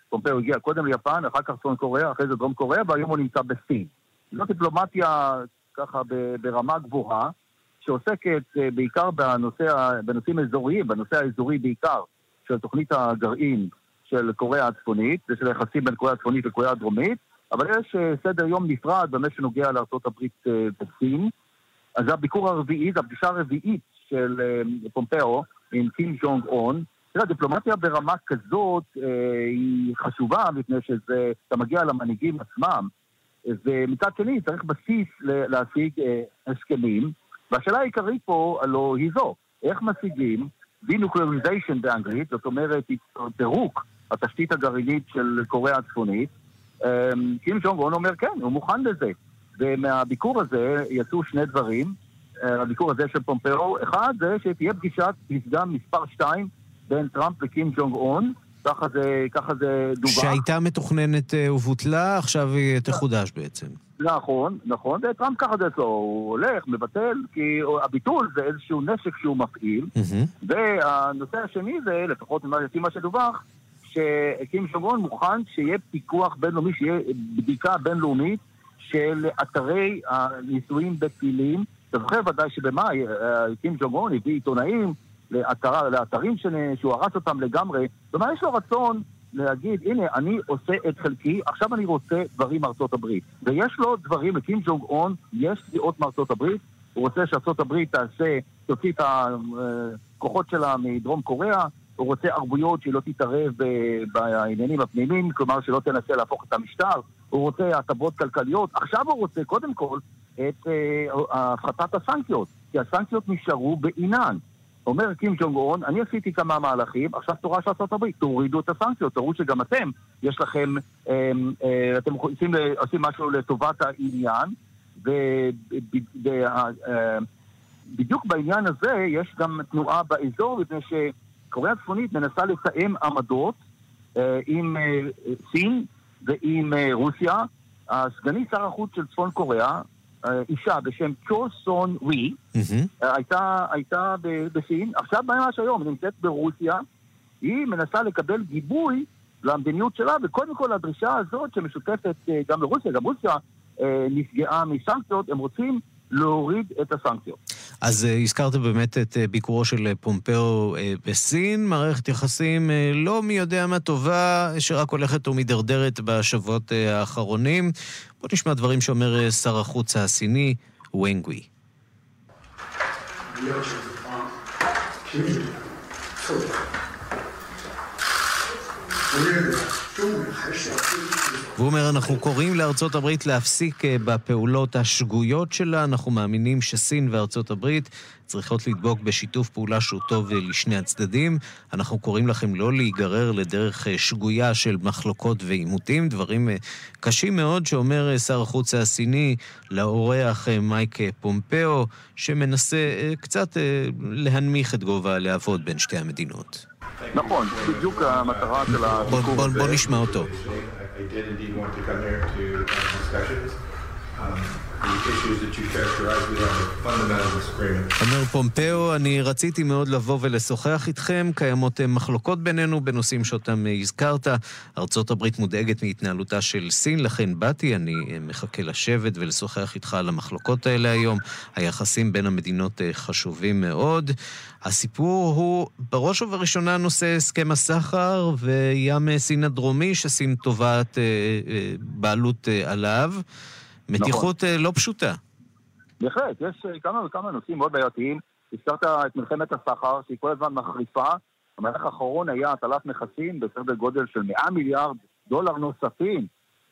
פומפאו הגיע קודם ליפן, אחר כך צפון קוריאה, אחרי זה דרום קוריאה, והיום הוא נמצא בסין. זו דיפלומטיה ככה ברמה גבוהה, שעוסקת אה, בעיקר בנושא, בנושאים אזוריים, בנושא האזורי בעיקר, של תוכנית הגרעין של קוריאה הצפונית, ושל היחסים בין קוריאה הצפונית לקוריאה הדרומית, אבל יש אה, סדר יום נפרד במה שנוגע לארה"ב אה, וסין. אז זה הביקור הרביעי, זו הפגישה הרביעית של אה, פומפאו עם קים ג'ונג און. תראה, דיפלומטיה ברמה כזאת אה, היא חשובה, מפני שאתה מגיע למנהיגים עצמם, ומצד שני צריך בסיס להשיג הסכמים, והשאלה העיקרית פה הלוא היא זו, איך משיגים denuclearization באנגלית, זאת אומרת פירוק התשתית הגרעינית של קוריאה הצפונית, קים ג'ונג און אומר כן, הוא מוכן לזה. ומהביקור הזה יצאו שני דברים, הביקור הזה של פומפיאו, אחד זה שתהיה פגישת פסגה מספר 2 בין טראמפ וקים ג'ונג און, ככה זה, ככה זה דובר. שהייתה מתוכננת ובוטלה, עכשיו היא תחודש בעצם. נכון, נכון, וטראמפ ככה זה אצלו, הוא הולך, מבטל, כי הביטול זה איזשהו נשק שהוא מפעיל, והנושא השני זה, לפחות לפי מה שדווח, שקים שומרון מוכן שיהיה פיקוח בינלאומי, שיהיה בדיקה בינלאומית של אתרי הניסויים בפילים. אתה זוכר ודאי שבמאי קים ג'ונגון הביא עיתונאים לאתר, לאתרים שהוא הרס אותם לגמרי. כלומר, יש לו רצון להגיד, הנה, אני עושה את חלקי, עכשיו אני רוצה דברים מארצות הברית. ויש לו דברים, לקים ג'ונג און, יש תביעות מארצות הברית, הוא רוצה שארצות הברית תעשה, תוציא את הכוחות שלה מדרום קוריאה, הוא רוצה ערבויות שהיא לא תתערב בעניינים הפנימיים, כלומר שלא תנסה להפוך את המשטר, הוא רוצה הטבות כלכליות, עכשיו הוא רוצה קודם כל את הפחתת הסנקציות, כי הסנקציות נשארו בעינן. אומר קים ג'ונג און, אני עשיתי כמה מהלכים, עכשיו תורה של הברית, תורידו את הסנקציות, תראו שגם אתם, יש לכם, אתם עושים, עושים משהו לטובת העניין, ובדיוק בעניין הזה יש גם תנועה באזור, מפני שקוריאה הצפונית מנסה לתאם עמדות עם סין ועם רוסיה. הסגנית שר החוץ של צפון קוריאה, אישה בשם צ'ו סון ווי, הייתה, הייתה בסין, עכשיו ממש היום, היא נמצאת ברוסיה, היא מנסה לקבל גיבוי למדיניות שלה, וקודם כל הדרישה הזאת שמשותפת גם לרוסיה, גם רוסיה נפגעה מסנקציות, הם רוצים להוריד את הסנקציות. אז הזכרת באמת את ביקורו של פומפאו בסין, מערכת יחסים לא מי יודע מה טובה, שרק הולכת ומידרדרת בשבועות האחרונים. בוא נשמע דברים שאומר שר החוץ הסיני, וונגווי. והוא אומר, אנחנו קוראים לארצות הברית להפסיק בפעולות השגויות שלה. אנחנו מאמינים שסין וארצות הברית צריכות לדבוק בשיתוף פעולה שהוא טוב לשני הצדדים. אנחנו קוראים לכם לא להיגרר לדרך שגויה של מחלוקות ועימותים, דברים קשים מאוד שאומר שר החוץ הסיני לאורח מייק פומפאו, שמנסה קצת להנמיך את גובה הלהבות בין שתי המדינות. נכון, בדיוק המטרה של הביקור הזה. בוא נשמע אותו. I did indeed want to come here to have discussions. Um, אומר פומפאו, אני רציתי מאוד לבוא ולשוחח איתכם, קיימות מחלוקות בינינו בנושאים שאותם הזכרת. ארצות הברית מודאגת מהתנהלותה של סין, לכן באתי, אני מחכה לשבת ולשוחח איתך על המחלוקות האלה היום. היחסים בין המדינות חשובים מאוד. הסיפור הוא בראש ובראשונה נושא הסכם הסחר וים סין הדרומי, שסין תובעת בעלות עליו. מתיחות נכון. לא פשוטה. בהחלט, יש כמה וכמה נושאים מאוד בעייתיים. הזכרת את מלחמת הסחר, שהיא כל הזמן מחריפה. המהלך האחרון היה הטלת מכסים בסדר גודל של 100 מיליארד דולר נוספים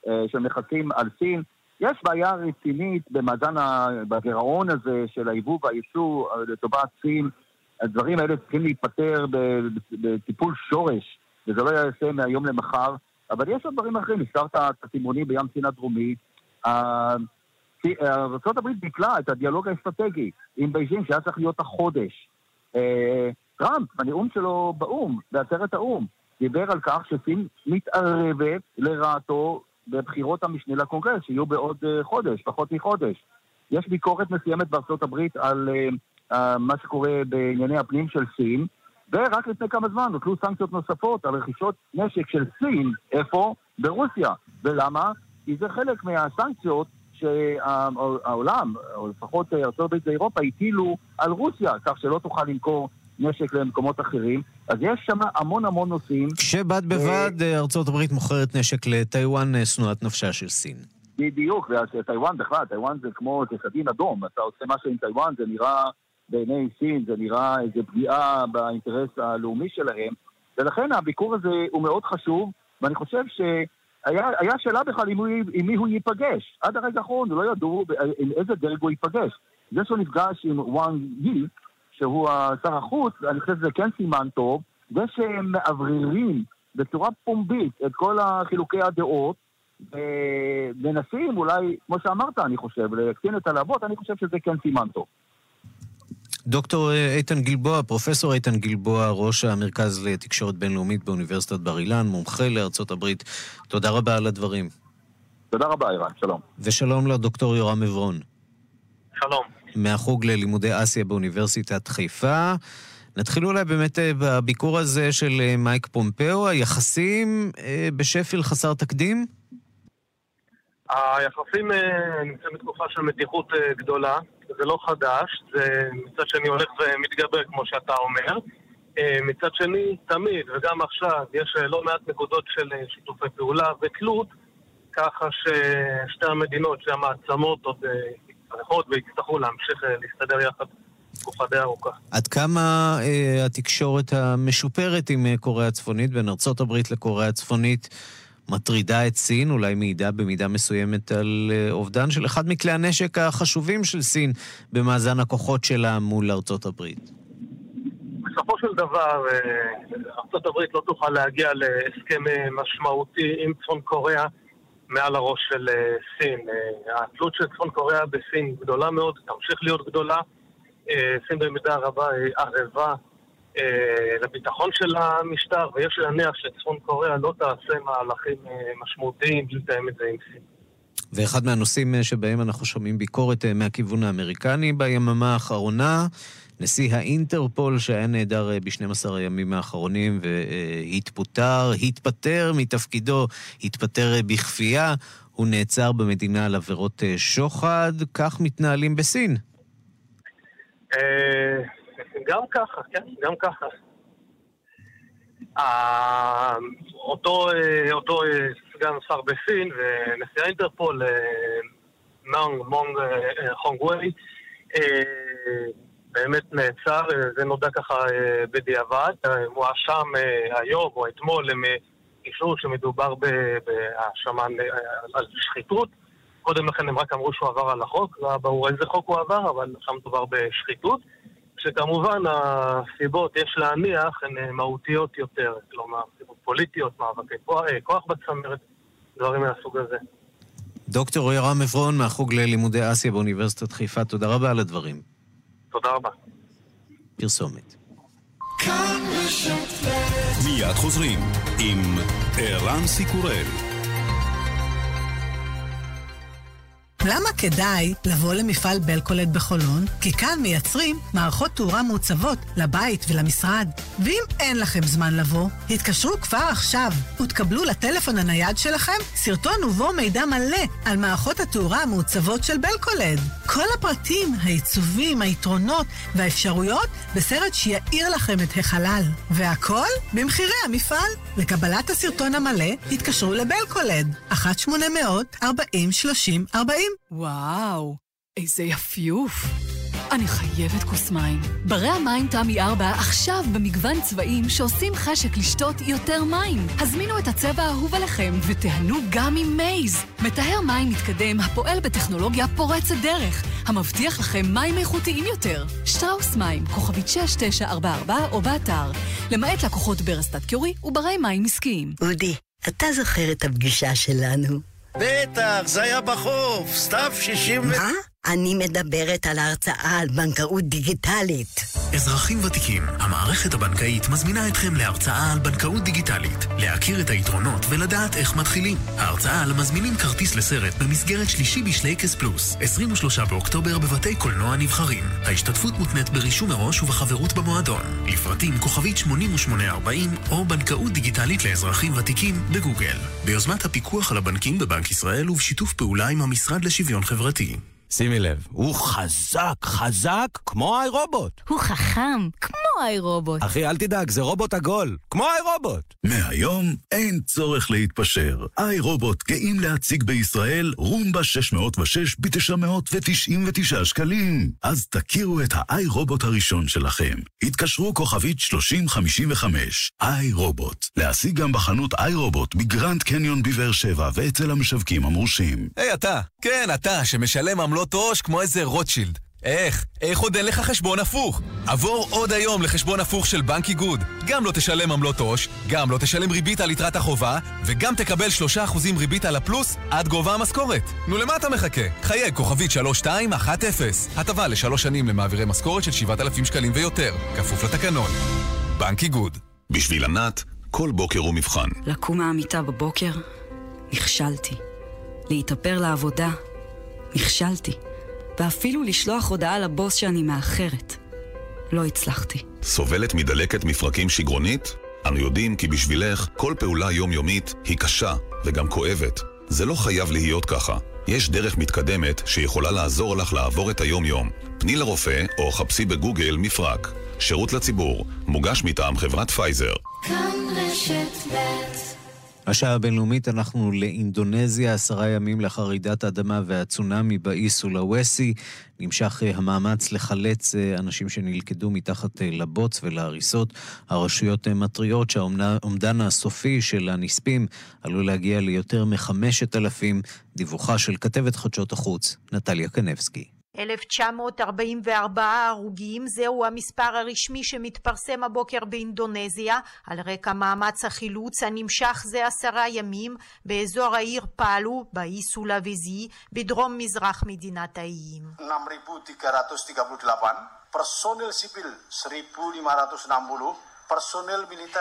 אה, של מכסים על סין. יש בעיה רצינית במאזן, בגירעון הזה של היבוא והייצוא לטובת סין. הדברים האלה צריכים להיפתר בטיפול שורש, וזה לא יעשה מהיום למחר. אבל יש עוד דברים אחרים, הזכרת את התימונים בים סין הדרומי. ארה"ב ביטלה את הדיאלוג האסטרטגי עם בייג'ין, שהיה צריך להיות החודש. טראמפ, בנאום שלו באו"ם, בעצרת האו"ם, דיבר על כך שסין מתערבת לרעתו בבחירות המשנה לקונגרס, שיהיו בעוד חודש, פחות מחודש. יש ביקורת מסוימת בארצות הברית על מה שקורה בענייני הפנים של סין, ורק לפני כמה זמן הוטלו סנקציות נוספות על רכישות נשק של סין, איפה? ברוסיה. ולמה? כי זה חלק מהסנקציות שהעולם, או לפחות ארה"ב ואירופה, הטילו על רוסיה, כך שלא תוכל למכור נשק למקומות אחרים. אז יש שם המון המון נושאים. כשבד בבד ארצות הברית מוכרת נשק לטיוואן, שנואת נפשה של סין. בדיוק, וטיוואן בכלל, טיוואן זה כמו, זה סדין אדום. אתה עושה משהו עם טיוואן, זה נראה בעיני סין, זה נראה איזו פגיעה באינטרס הלאומי שלהם. ולכן הביקור הזה הוא מאוד חשוב, ואני חושב ש... היה, היה שאלה בכלל עם, עם מי הוא ייפגש. עד הרגע האחרון לא ידעו עם איזה דרג הוא ייפגש. זה שהוא נפגש עם וואן יי, שהוא שר החוץ, אני חושב שזה כן סימן טוב. זה שהם מאווררים בצורה פומבית את כל החילוקי הדעות, ומנסים אולי, כמו שאמרת, אני חושב, להקטין את הלהבות, אני חושב שזה כן סימן טוב. דוקטור אה, איתן גלבוע, פרופסור איתן גלבוע, ראש המרכז לתקשורת בינלאומית באוניברסיטת בר אילן, מומחה לארצות הברית, תודה רבה על הדברים. תודה רבה, ערן, שלום. ושלום לדוקטור יורם עברון. שלום. מהחוג ללימודי אסיה באוניברסיטת חיפה. נתחיל אולי באמת אה, בביקור הזה של אה, מייק פומפאו, היחסים בשפיל חסר תקדים? היחסים נמצאים בתקופה של מתיחות גדולה. זה לא חדש, זה מצד שני הולך ומתגבר כמו שאתה אומר. אה, מצד שני, תמיד, וגם עכשיו, יש אה, לא מעט נקודות של אה, שיתופי פעולה ותלות, ככה ששתי המדינות, שתי המעצמות עוד יצטרכות ויצטרכו להמשיך להסתדר יחד תקופה די ארוכה. עד כמה אה, התקשורת המשופרת עם קוריאה הצפונית, בין הברית לקוריאה הצפונית, מטרידה את סין, אולי מעידה במידה מסוימת על אה, אובדן של אחד מכלי הנשק החשובים של סין במאזן הכוחות שלה מול ארצות הברית. בסופו של דבר, אה, ארצות הברית לא תוכל להגיע להסכם אה, משמעותי עם צפון קוריאה מעל הראש של סין. התלות של צפון קוריאה בסין גדולה מאוד, תמשיך להיות גדולה. סין במידה רבה היא ערבה לביטחון של המשטר, ויש להניח שצפון קוריאה לא תעשה מהלכים אה, משמעותיים בלי לתאם את זה עם סין. ואחד מהנושאים אה, שבהם אנחנו שומעים ביקורת מהכיוון האמריקני ביממה האחרונה, נשיא האינטרפול שהיה נעדר ב-12 הימים האחרונים והתפוטר, התפטר מתפקידו, התפטר בכפייה, הוא נעצר במדינה על עבירות שוחד, כך מתנהלים בסין. גם ככה, כן, גם ככה. אה, אותו, אה, אותו אה, סגן שר בסין ונשיא האינטרפול, מונג מונג חונגווי, באמת נעצר, זה נודע ככה בדיעבד. הוא הואשם היום או אתמול הם אישור שמדובר בהאשמה על שחיתות. קודם לכן הם רק אמרו שהוא עבר על החוק, לא ברור איזה חוק הוא עבר, אבל עכשיו מדובר בשחיתות. שכמובן הסיבות, יש להניח, הן אה, מהותיות יותר, כלומר, סיבות פוליטיות, מאבקי כוח, אה, כוח בצמרת, דברים מהסוג הזה. דוקטור ירם עברון מהחוג ללימודי אסיה באוניברסיטת חיפה, תודה רבה על הדברים. תודה רבה. פרסומת. מיד חוזרים עם ערן סיקורל. למה כדאי לבוא למפעל בלקולד בחולון? כי כאן מייצרים מערכות תאורה מעוצבות לבית ולמשרד. ואם אין לכם זמן לבוא, התקשרו כבר עכשיו ותקבלו לטלפון הנייד שלכם סרטון ובו מידע מלא על מערכות התאורה המעוצבות של בלקולד. כל הפרטים, העיצובים, היתרונות והאפשרויות בסרט שיאיר לכם את החלל. והכל במחירי המפעל. לקבלת הסרטון המלא, התקשרו לבלקולד, 1-800-40-30-40. וואו, איזה יפיוף. אני חייבת כוס מים. ברי המים תמי 4 עכשיו במגוון צבעים שעושים חשק לשתות יותר מים. הזמינו את הצבע האהוב עליכם ותיהנו גם עם מייז. מטהר מים מתקדם הפועל בטכנולוגיה פורצת דרך, המבטיח לכם מים איכותיים יותר. שטראוס מים, כוכבית 6944 או באתר. למעט לקוחות ברסטת קיורי וברי מים עסקיים. אודי, אתה זוכר את הפגישה שלנו? בטח, זה היה בחוף, סתיו 60 מה? אני מדברת על ההרצאה על בנקאות דיגיטלית. אזרחים ותיקים, המערכת הבנקאית מזמינה אתכם להרצאה על בנקאות דיגיטלית, להכיר את היתרונות ולדעת איך מתחילים. ההרצאה על מזמינים כרטיס לסרט במסגרת שלישי בשלייקס פלוס, 23 באוקטובר בבתי קולנוע נבחרים. ההשתתפות מותנית ברישום מראש ובחברות במועדון. לפרטים כוכבית 8840 או בנקאות דיגיטלית לאזרחים ותיקים בגוגל. ביוזמת הפיקוח על הבנקים בבנק ישראל ובשיתוף פעולה עם המשרד לשוויון חברתי. שימי לב, הוא חזק, חזק כמו איי רובוט. הוא חכם, כמו איי רובוט. אחי, אל תדאג, זה רובוט עגול, כמו איי רובוט. מהיום אין צורך להתפשר. איי רובוט גאים להציג בישראל רומבה 606 ב-999 שקלים. אז תכירו את האיי רובוט הראשון שלכם. התקשרו כוכבית 3055. איי רובוט. להשיג גם בחנות איי רובוט בגרנד קניון בבאר שבע ואצל המשווקים המורשים. היי hey, אתה, כן אתה, שמשלם עמלות עו"ש כמו איזה רוטשילד. איך? איך עוד אין לך חשבון הפוך? עבור עוד היום לחשבון הפוך של בנק איגוד. גם לא תשלם עמלות עו"ש, גם לא תשלם ריבית על יתרת החובה, וגם תקבל 3% ריבית על הפלוס עד גובה המשכורת. נו, למה אתה מחכה? חייג כוכבית 3210. הטבה לשלוש שנים למעבירי משכורת של 7,000 שקלים ויותר. כפוף לתקנון. בנק איגוד. בשביל ענת, כל בוקר הוא מבחן. לקום מהמיטה בבוקר? נכשלתי. להתאפר לעבודה? נכשלתי. ואפילו לשלוח הודעה לבוס שאני מאחרת. לא הצלחתי. סובלת מדלקת מפרקים שגרונית? אנו יודעים כי בשבילך כל פעולה יומיומית היא קשה וגם כואבת. זה לא חייב להיות ככה. יש דרך מתקדמת שיכולה לעזור לך לעבור את היום-יום. פני לרופא או חפשי בגוגל מפרק. שירות לציבור, מוגש מטעם חברת פייזר. כאן רשת ב' השעה הבינלאומית אנחנו לאינדונזיה, עשרה ימים לאחר רעידת האדמה והצונאמי באי סולאווסי. נמשך אה, המאמץ לחלץ אה, אנשים שנלכדו מתחת אה, לבוץ ולהריסות. הרשויות מתריעות שהאומדן הסופי של הנספים עלול להגיע ליותר מחמשת אלפים. דיווחה של כתבת חדשות החוץ, נטליה קנבסקי. 1944 הרוגים, זהו המספר הרשמי שמתפרסם הבוקר באינדונזיה. על רקע מאמץ החילוץ הנמשך זה עשרה ימים באזור העיר פאלו, באי סולאבזי, בדרום מזרח מדינת האיים. 6,338 פרסונל סיפיל 1,560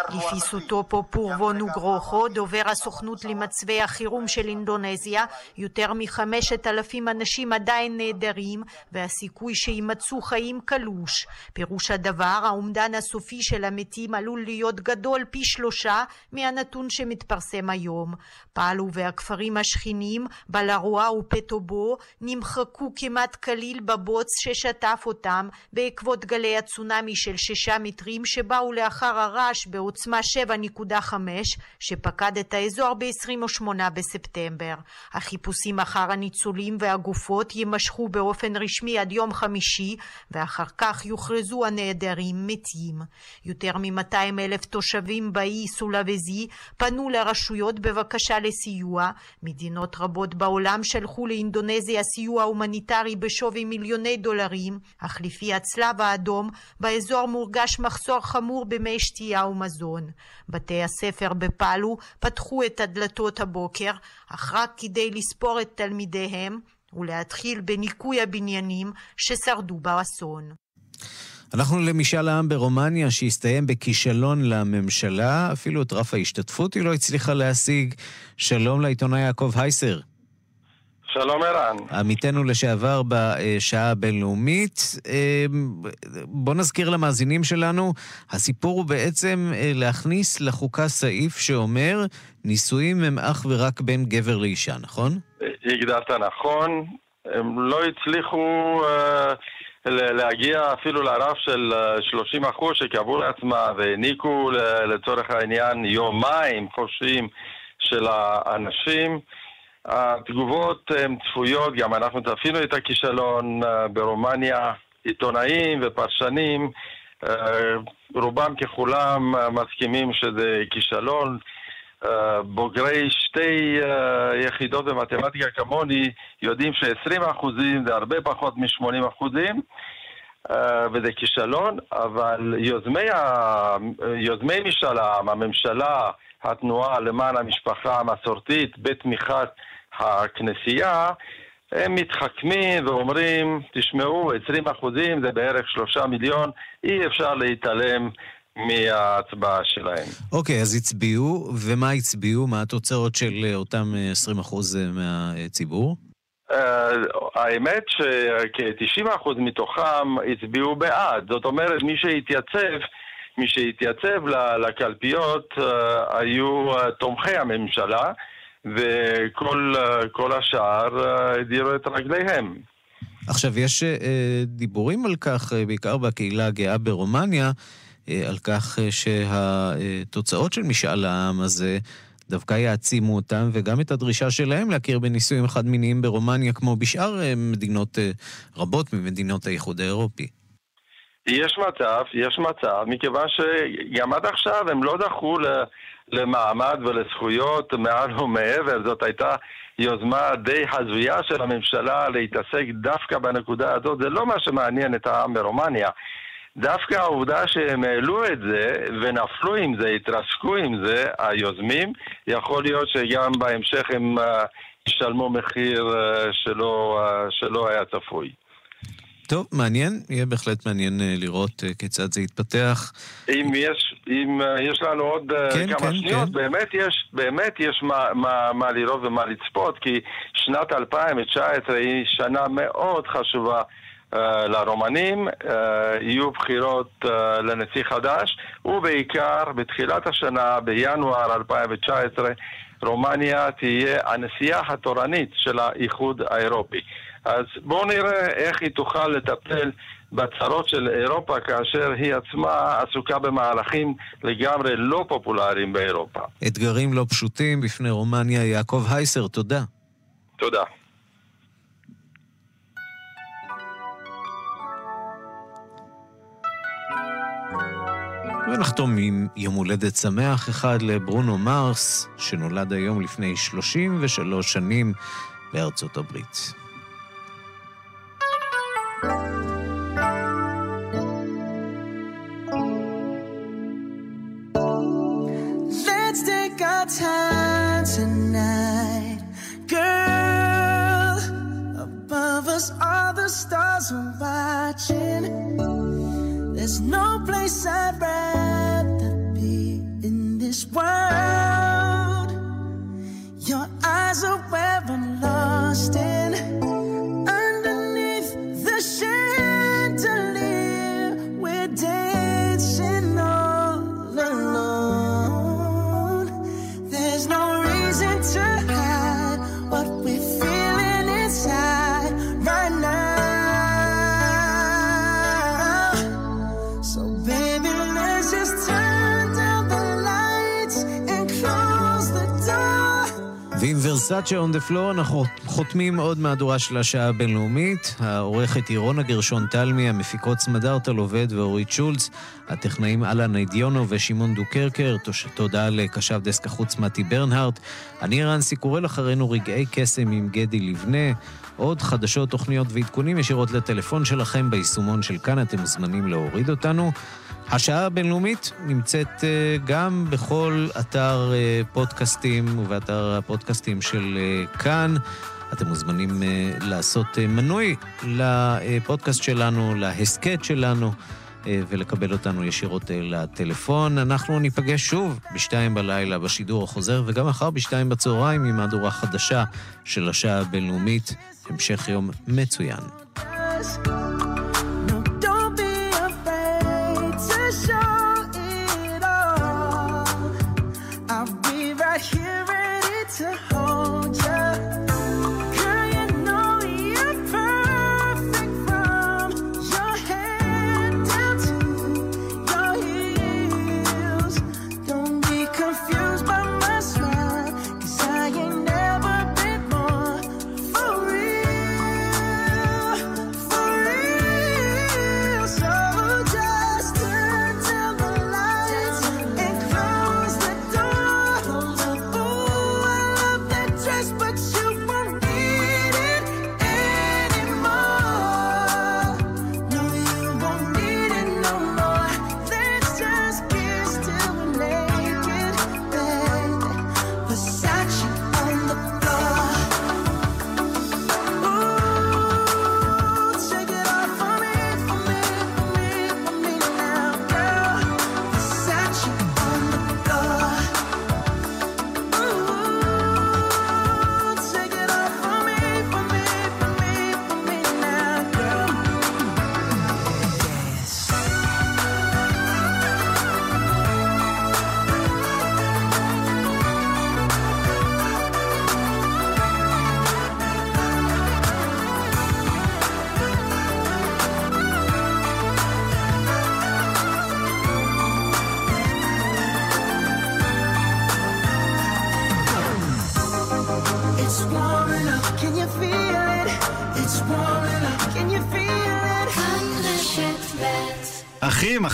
לפי סוטופו פורבו נוגרוכו, דובר הסוכנות למצבי החירום של אינדונזיה, יותר מחמשת אלפים אנשים עדיין נעדרים, והסיכוי שימצאו חיים קלוש. פירוש הדבר, האומדן הסופי של המתים עלול להיות גדול פי שלושה מהנתון שמתפרסם היום. פעלו והכפרים השכנים, בלרואה ופטובו, נמחקו כמעט כליל בבוץ ששטף אותם בעקבות גלי הצונאמי של שישה מטרים שבאו לאחר לאחר הרעש בעוצמה 7.5 שפקד את האזור ב-28 בספטמבר. החיפושים אחר הניצולים והגופות יימשכו באופן רשמי עד יום חמישי ואחר כך יוכרזו הנעדרים מתים. יותר מ-200 אלף תושבים באי סולאבזי פנו לרשויות בבקשה לסיוע. מדינות רבות בעולם שלחו לאינדונזיה סיוע הומניטרי בשווי מיליוני דולרים, אך לפי הצלב האדום באזור מורגש מחסור חמור במי שתייה ומזון. בתי הספר בפאלו פתחו את הדלתות הבוקר, אך רק כדי לספור את תלמידיהם ולהתחיל בניקוי הבניינים ששרדו באסון. אנחנו למשאל העם ברומניה שהסתיים בכישלון לממשלה, אפילו את רף ההשתתפות היא לא הצליחה להשיג. שלום לעיתונאי יעקב הייסר. שלום ערן. עמיתנו לשעבר בשעה הבינלאומית. אמ, בוא נזכיר למאזינים שלנו, הסיפור הוא בעצם אה, להכניס לחוקה סעיף שאומר נישואים הם אך ורק בין גבר לאישה, נכון? הגדרת נכון. הם לא הצליחו uh, להגיע אפילו לרף של 30 אה, אחוז שקבעו לעצמה והעניקו לצורך העניין יומיים חופשיים של האנשים. התגובות הן צפויות, גם אנחנו צפינו את הכישלון אה, ברומניה, עיתונאים ופרשנים, אה, רובם ככולם אה, מסכימים שזה כישלון. בוגרי שתי יחידות במתמטיקה כמוני יודעים ש-20% זה הרבה פחות מ-80% וזה כישלון, אבל יוזמי, ה... יוזמי משאל העם, הממשלה, התנועה למען המשפחה המסורתית, בתמיכת הכנסייה, הם מתחכמים ואומרים, תשמעו, 20 אחוזים זה בערך שלושה מיליון, אי אפשר להתעלם מההצבעה שלהם. אוקיי, okay, אז הצביעו, ומה הצביעו? מה התוצאות של אותם 20 אחוז מהציבור? Uh, האמת שכ-90% מתוכם הצביעו בעד. זאת אומרת, מי שהתייצב, מי שהתייצב לקלפיות uh, היו uh, תומכי הממשלה. וכל השאר הדירו את רגליהם. עכשיו, יש אה, דיבורים על כך, אה, בעיקר בקהילה הגאה ברומניה, אה, על כך אה, שהתוצאות של משאל העם הזה דווקא יעצימו אותם, וגם את הדרישה שלהם להכיר בנישואים חד-מיניים ברומניה, כמו בשאר אה, מדינות אה, רבות ממדינות האיחוד האירופי. יש מצב, יש מצב, מכיוון שגם עד עכשיו הם לא דחו למעמד ולזכויות מעל ומעבר, זאת הייתה יוזמה די הזויה של הממשלה להתעסק דווקא בנקודה הזאת, זה לא מה שמעניין את העם ברומניה. דווקא העובדה שהם העלו את זה ונפלו עם זה, התרסקו עם זה, היוזמים, יכול להיות שגם בהמשך הם uh, ישלמו מחיר uh, שלא, uh, שלא היה צפוי. טוב, מעניין, יהיה בהחלט מעניין לראות כיצד זה יתפתח. אם יש, אם יש לנו עוד כן, כמה כן, שניות, כן. באמת יש, באמת יש מה, מה, מה לראות ומה לצפות, כי שנת 2019 היא שנה מאוד חשובה אה, לרומנים, אה, יהיו בחירות אה, לנשיא חדש, ובעיקר בתחילת השנה, בינואר 2019, רומניה תהיה הנשיאה התורנית של האיחוד האירופי. אז בואו נראה איך היא תוכל לטפל בצרות של אירופה כאשר היא עצמה עסוקה במהלכים לגמרי לא פופולריים באירופה. אתגרים לא פשוטים בפני רומניה. יעקב הייסר, תודה. תודה. ונחתום עם יום הולדת שמח אחד לברונו מרס, שנולד היום לפני 33 שנים בארצות הברית. Stars are watching. There's no place I'd rather. Be in this world. ורסאצ'ה און דה פלור, אנחנו חותמים עוד מהדורה של השעה הבינלאומית. העורכת היא רונה גרשון תלמי, המפיקות סמדארטל עובד ואורית שולץ, הטכנאים אלן אידיונו ושמעון דוקרקר, תודה לקשב דסק החוץ מתי ברנהארט. אני רנסי קורל אחרינו רגעי קסם עם גדי לבנה. עוד חדשות, תוכניות ועדכונים ישירות לטלפון שלכם ביישומון של כאן, אתם מוזמנים להוריד אותנו. השעה הבינלאומית נמצאת אה, גם בכל אתר אה, פודקאסטים ובאתר הפודקאסטים של אה, כאן. אתם מוזמנים לעשות מנוי לפודקאסט שלנו, להסכת שלנו, ולקבל אותנו ישירות לטלפון. אנחנו ניפגש שוב בשתיים בלילה בשידור החוזר, וגם מחר בשתיים בצהריים עם מהדורה חדשה של השעה הבינלאומית. המשך יום מצוין.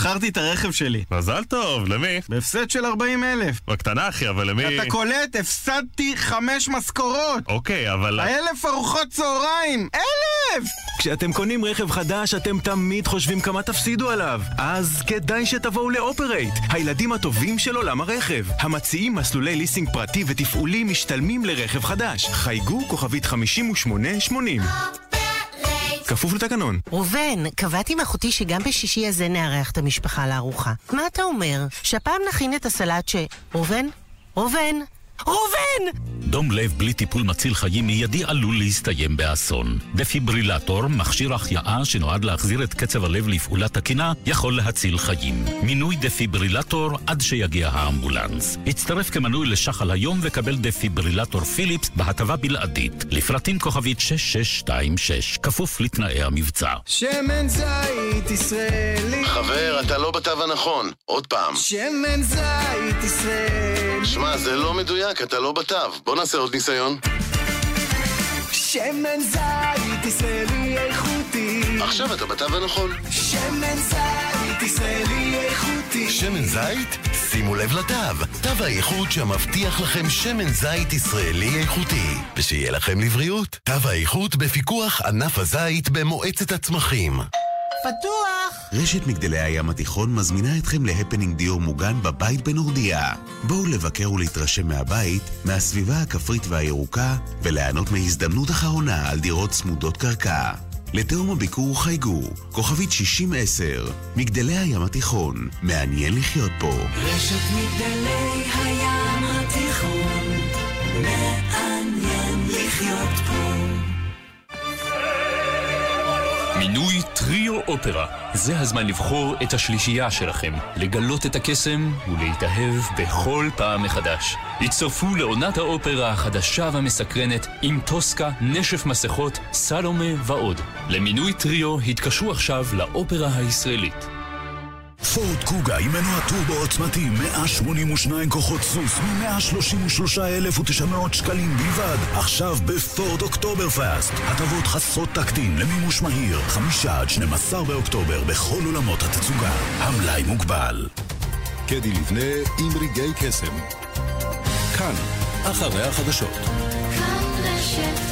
מכרתי את הרכב שלי. מזל טוב, למי? בהפסד של 40 אלף. בקטנה, אחי, אבל למי... אתה קולט? הפסדתי חמש משכורות! אוקיי, אבל... אלף ארוחות צהריים! אלף! כשאתם קונים רכב חדש, אתם תמיד חושבים כמה תפסידו עליו. אז כדאי שתבואו לאופרייט, הילדים הטובים של עולם הרכב. המציעים מסלולי ליסינג פרטי ותפעולי משתלמים לרכב חדש. חייגו כוכבית 5880. כפוף לתקנון. ראובן, קבעתי עם אחותי שגם בשישי הזה נארח את המשפחה לארוחה. מה אתה אומר? שהפעם נכין את הסלט ש... ראובן? ראובן? ראובן! דום לב בלי טיפול מציל חיים מיידי עלול להסתיים באסון. דפיברילטור, מכשיר החייאה שנועד להחזיר את קצב הלב לפעולה תקינה, יכול להציל חיים. מינוי דפיברילטור עד שיגיע האמבולנס. הצטרף כמנוי לשחל היום וקבל דפיברילטור פיליפס בהטבה בלעדית. לפרטים כוכבית 6626, כפוף לתנאי המבצע. שמן זית ישראלי חבר, אתה לא בתו הנכון. עוד פעם. שמן זית ישראלי שמע, זה לא מדויק, אתה לא בתו. בוא נעשה עוד ניסיון. שמן זית ישראלי איכותי עכשיו אתה בתו הנכון. שמן זית ישראלי איכותי שמן זית? שימו לב לתו. תו האיכות שמבטיח לכם שמן זית ישראלי איכותי. ושיהיה לכם לבריאות. תו האיכות בפיקוח ענף הזית במועצת הצמחים. פתוח! רשת מגדלי הים התיכון מזמינה אתכם להפנינג דיור מוגן בבית בנורדיה. בואו לבקר ולהתרשם מהבית, מהסביבה הכפרית והירוקה, וליהנות מהזדמנות אחרונה על דירות צמודות קרקע. לתאום הביקור חייגו, כוכבית 6010, מגדלי הים התיכון, מעניין לחיות פה. רשת מגדלי הים התיכון מעניין לחיות פה מינוי טריו אופרה. זה הזמן לבחור את השלישייה שלכם, לגלות את הקסם ולהתאהב בכל פעם מחדש. הצטרפו לעונת האופרה החדשה והמסקרנת עם טוסקה, נשף מסכות, סלומה ועוד. למינוי טריו התקשרו עכשיו לאופרה הישראלית. פורט קוגה עם מנוע טורבו עוצמתי 182 כוחות סוס מ-133,900 שקלים בלבד. עכשיו בפורט אוקטובר פאסט הטבות חסרות תקדים למימוש מהיר. 5 עד 12 באוקטובר בכל עולמות התצוגה. המלאי מוגבל. קדי לבנה עם רגעי קסם. כאן, אחרי החדשות. כאן רשת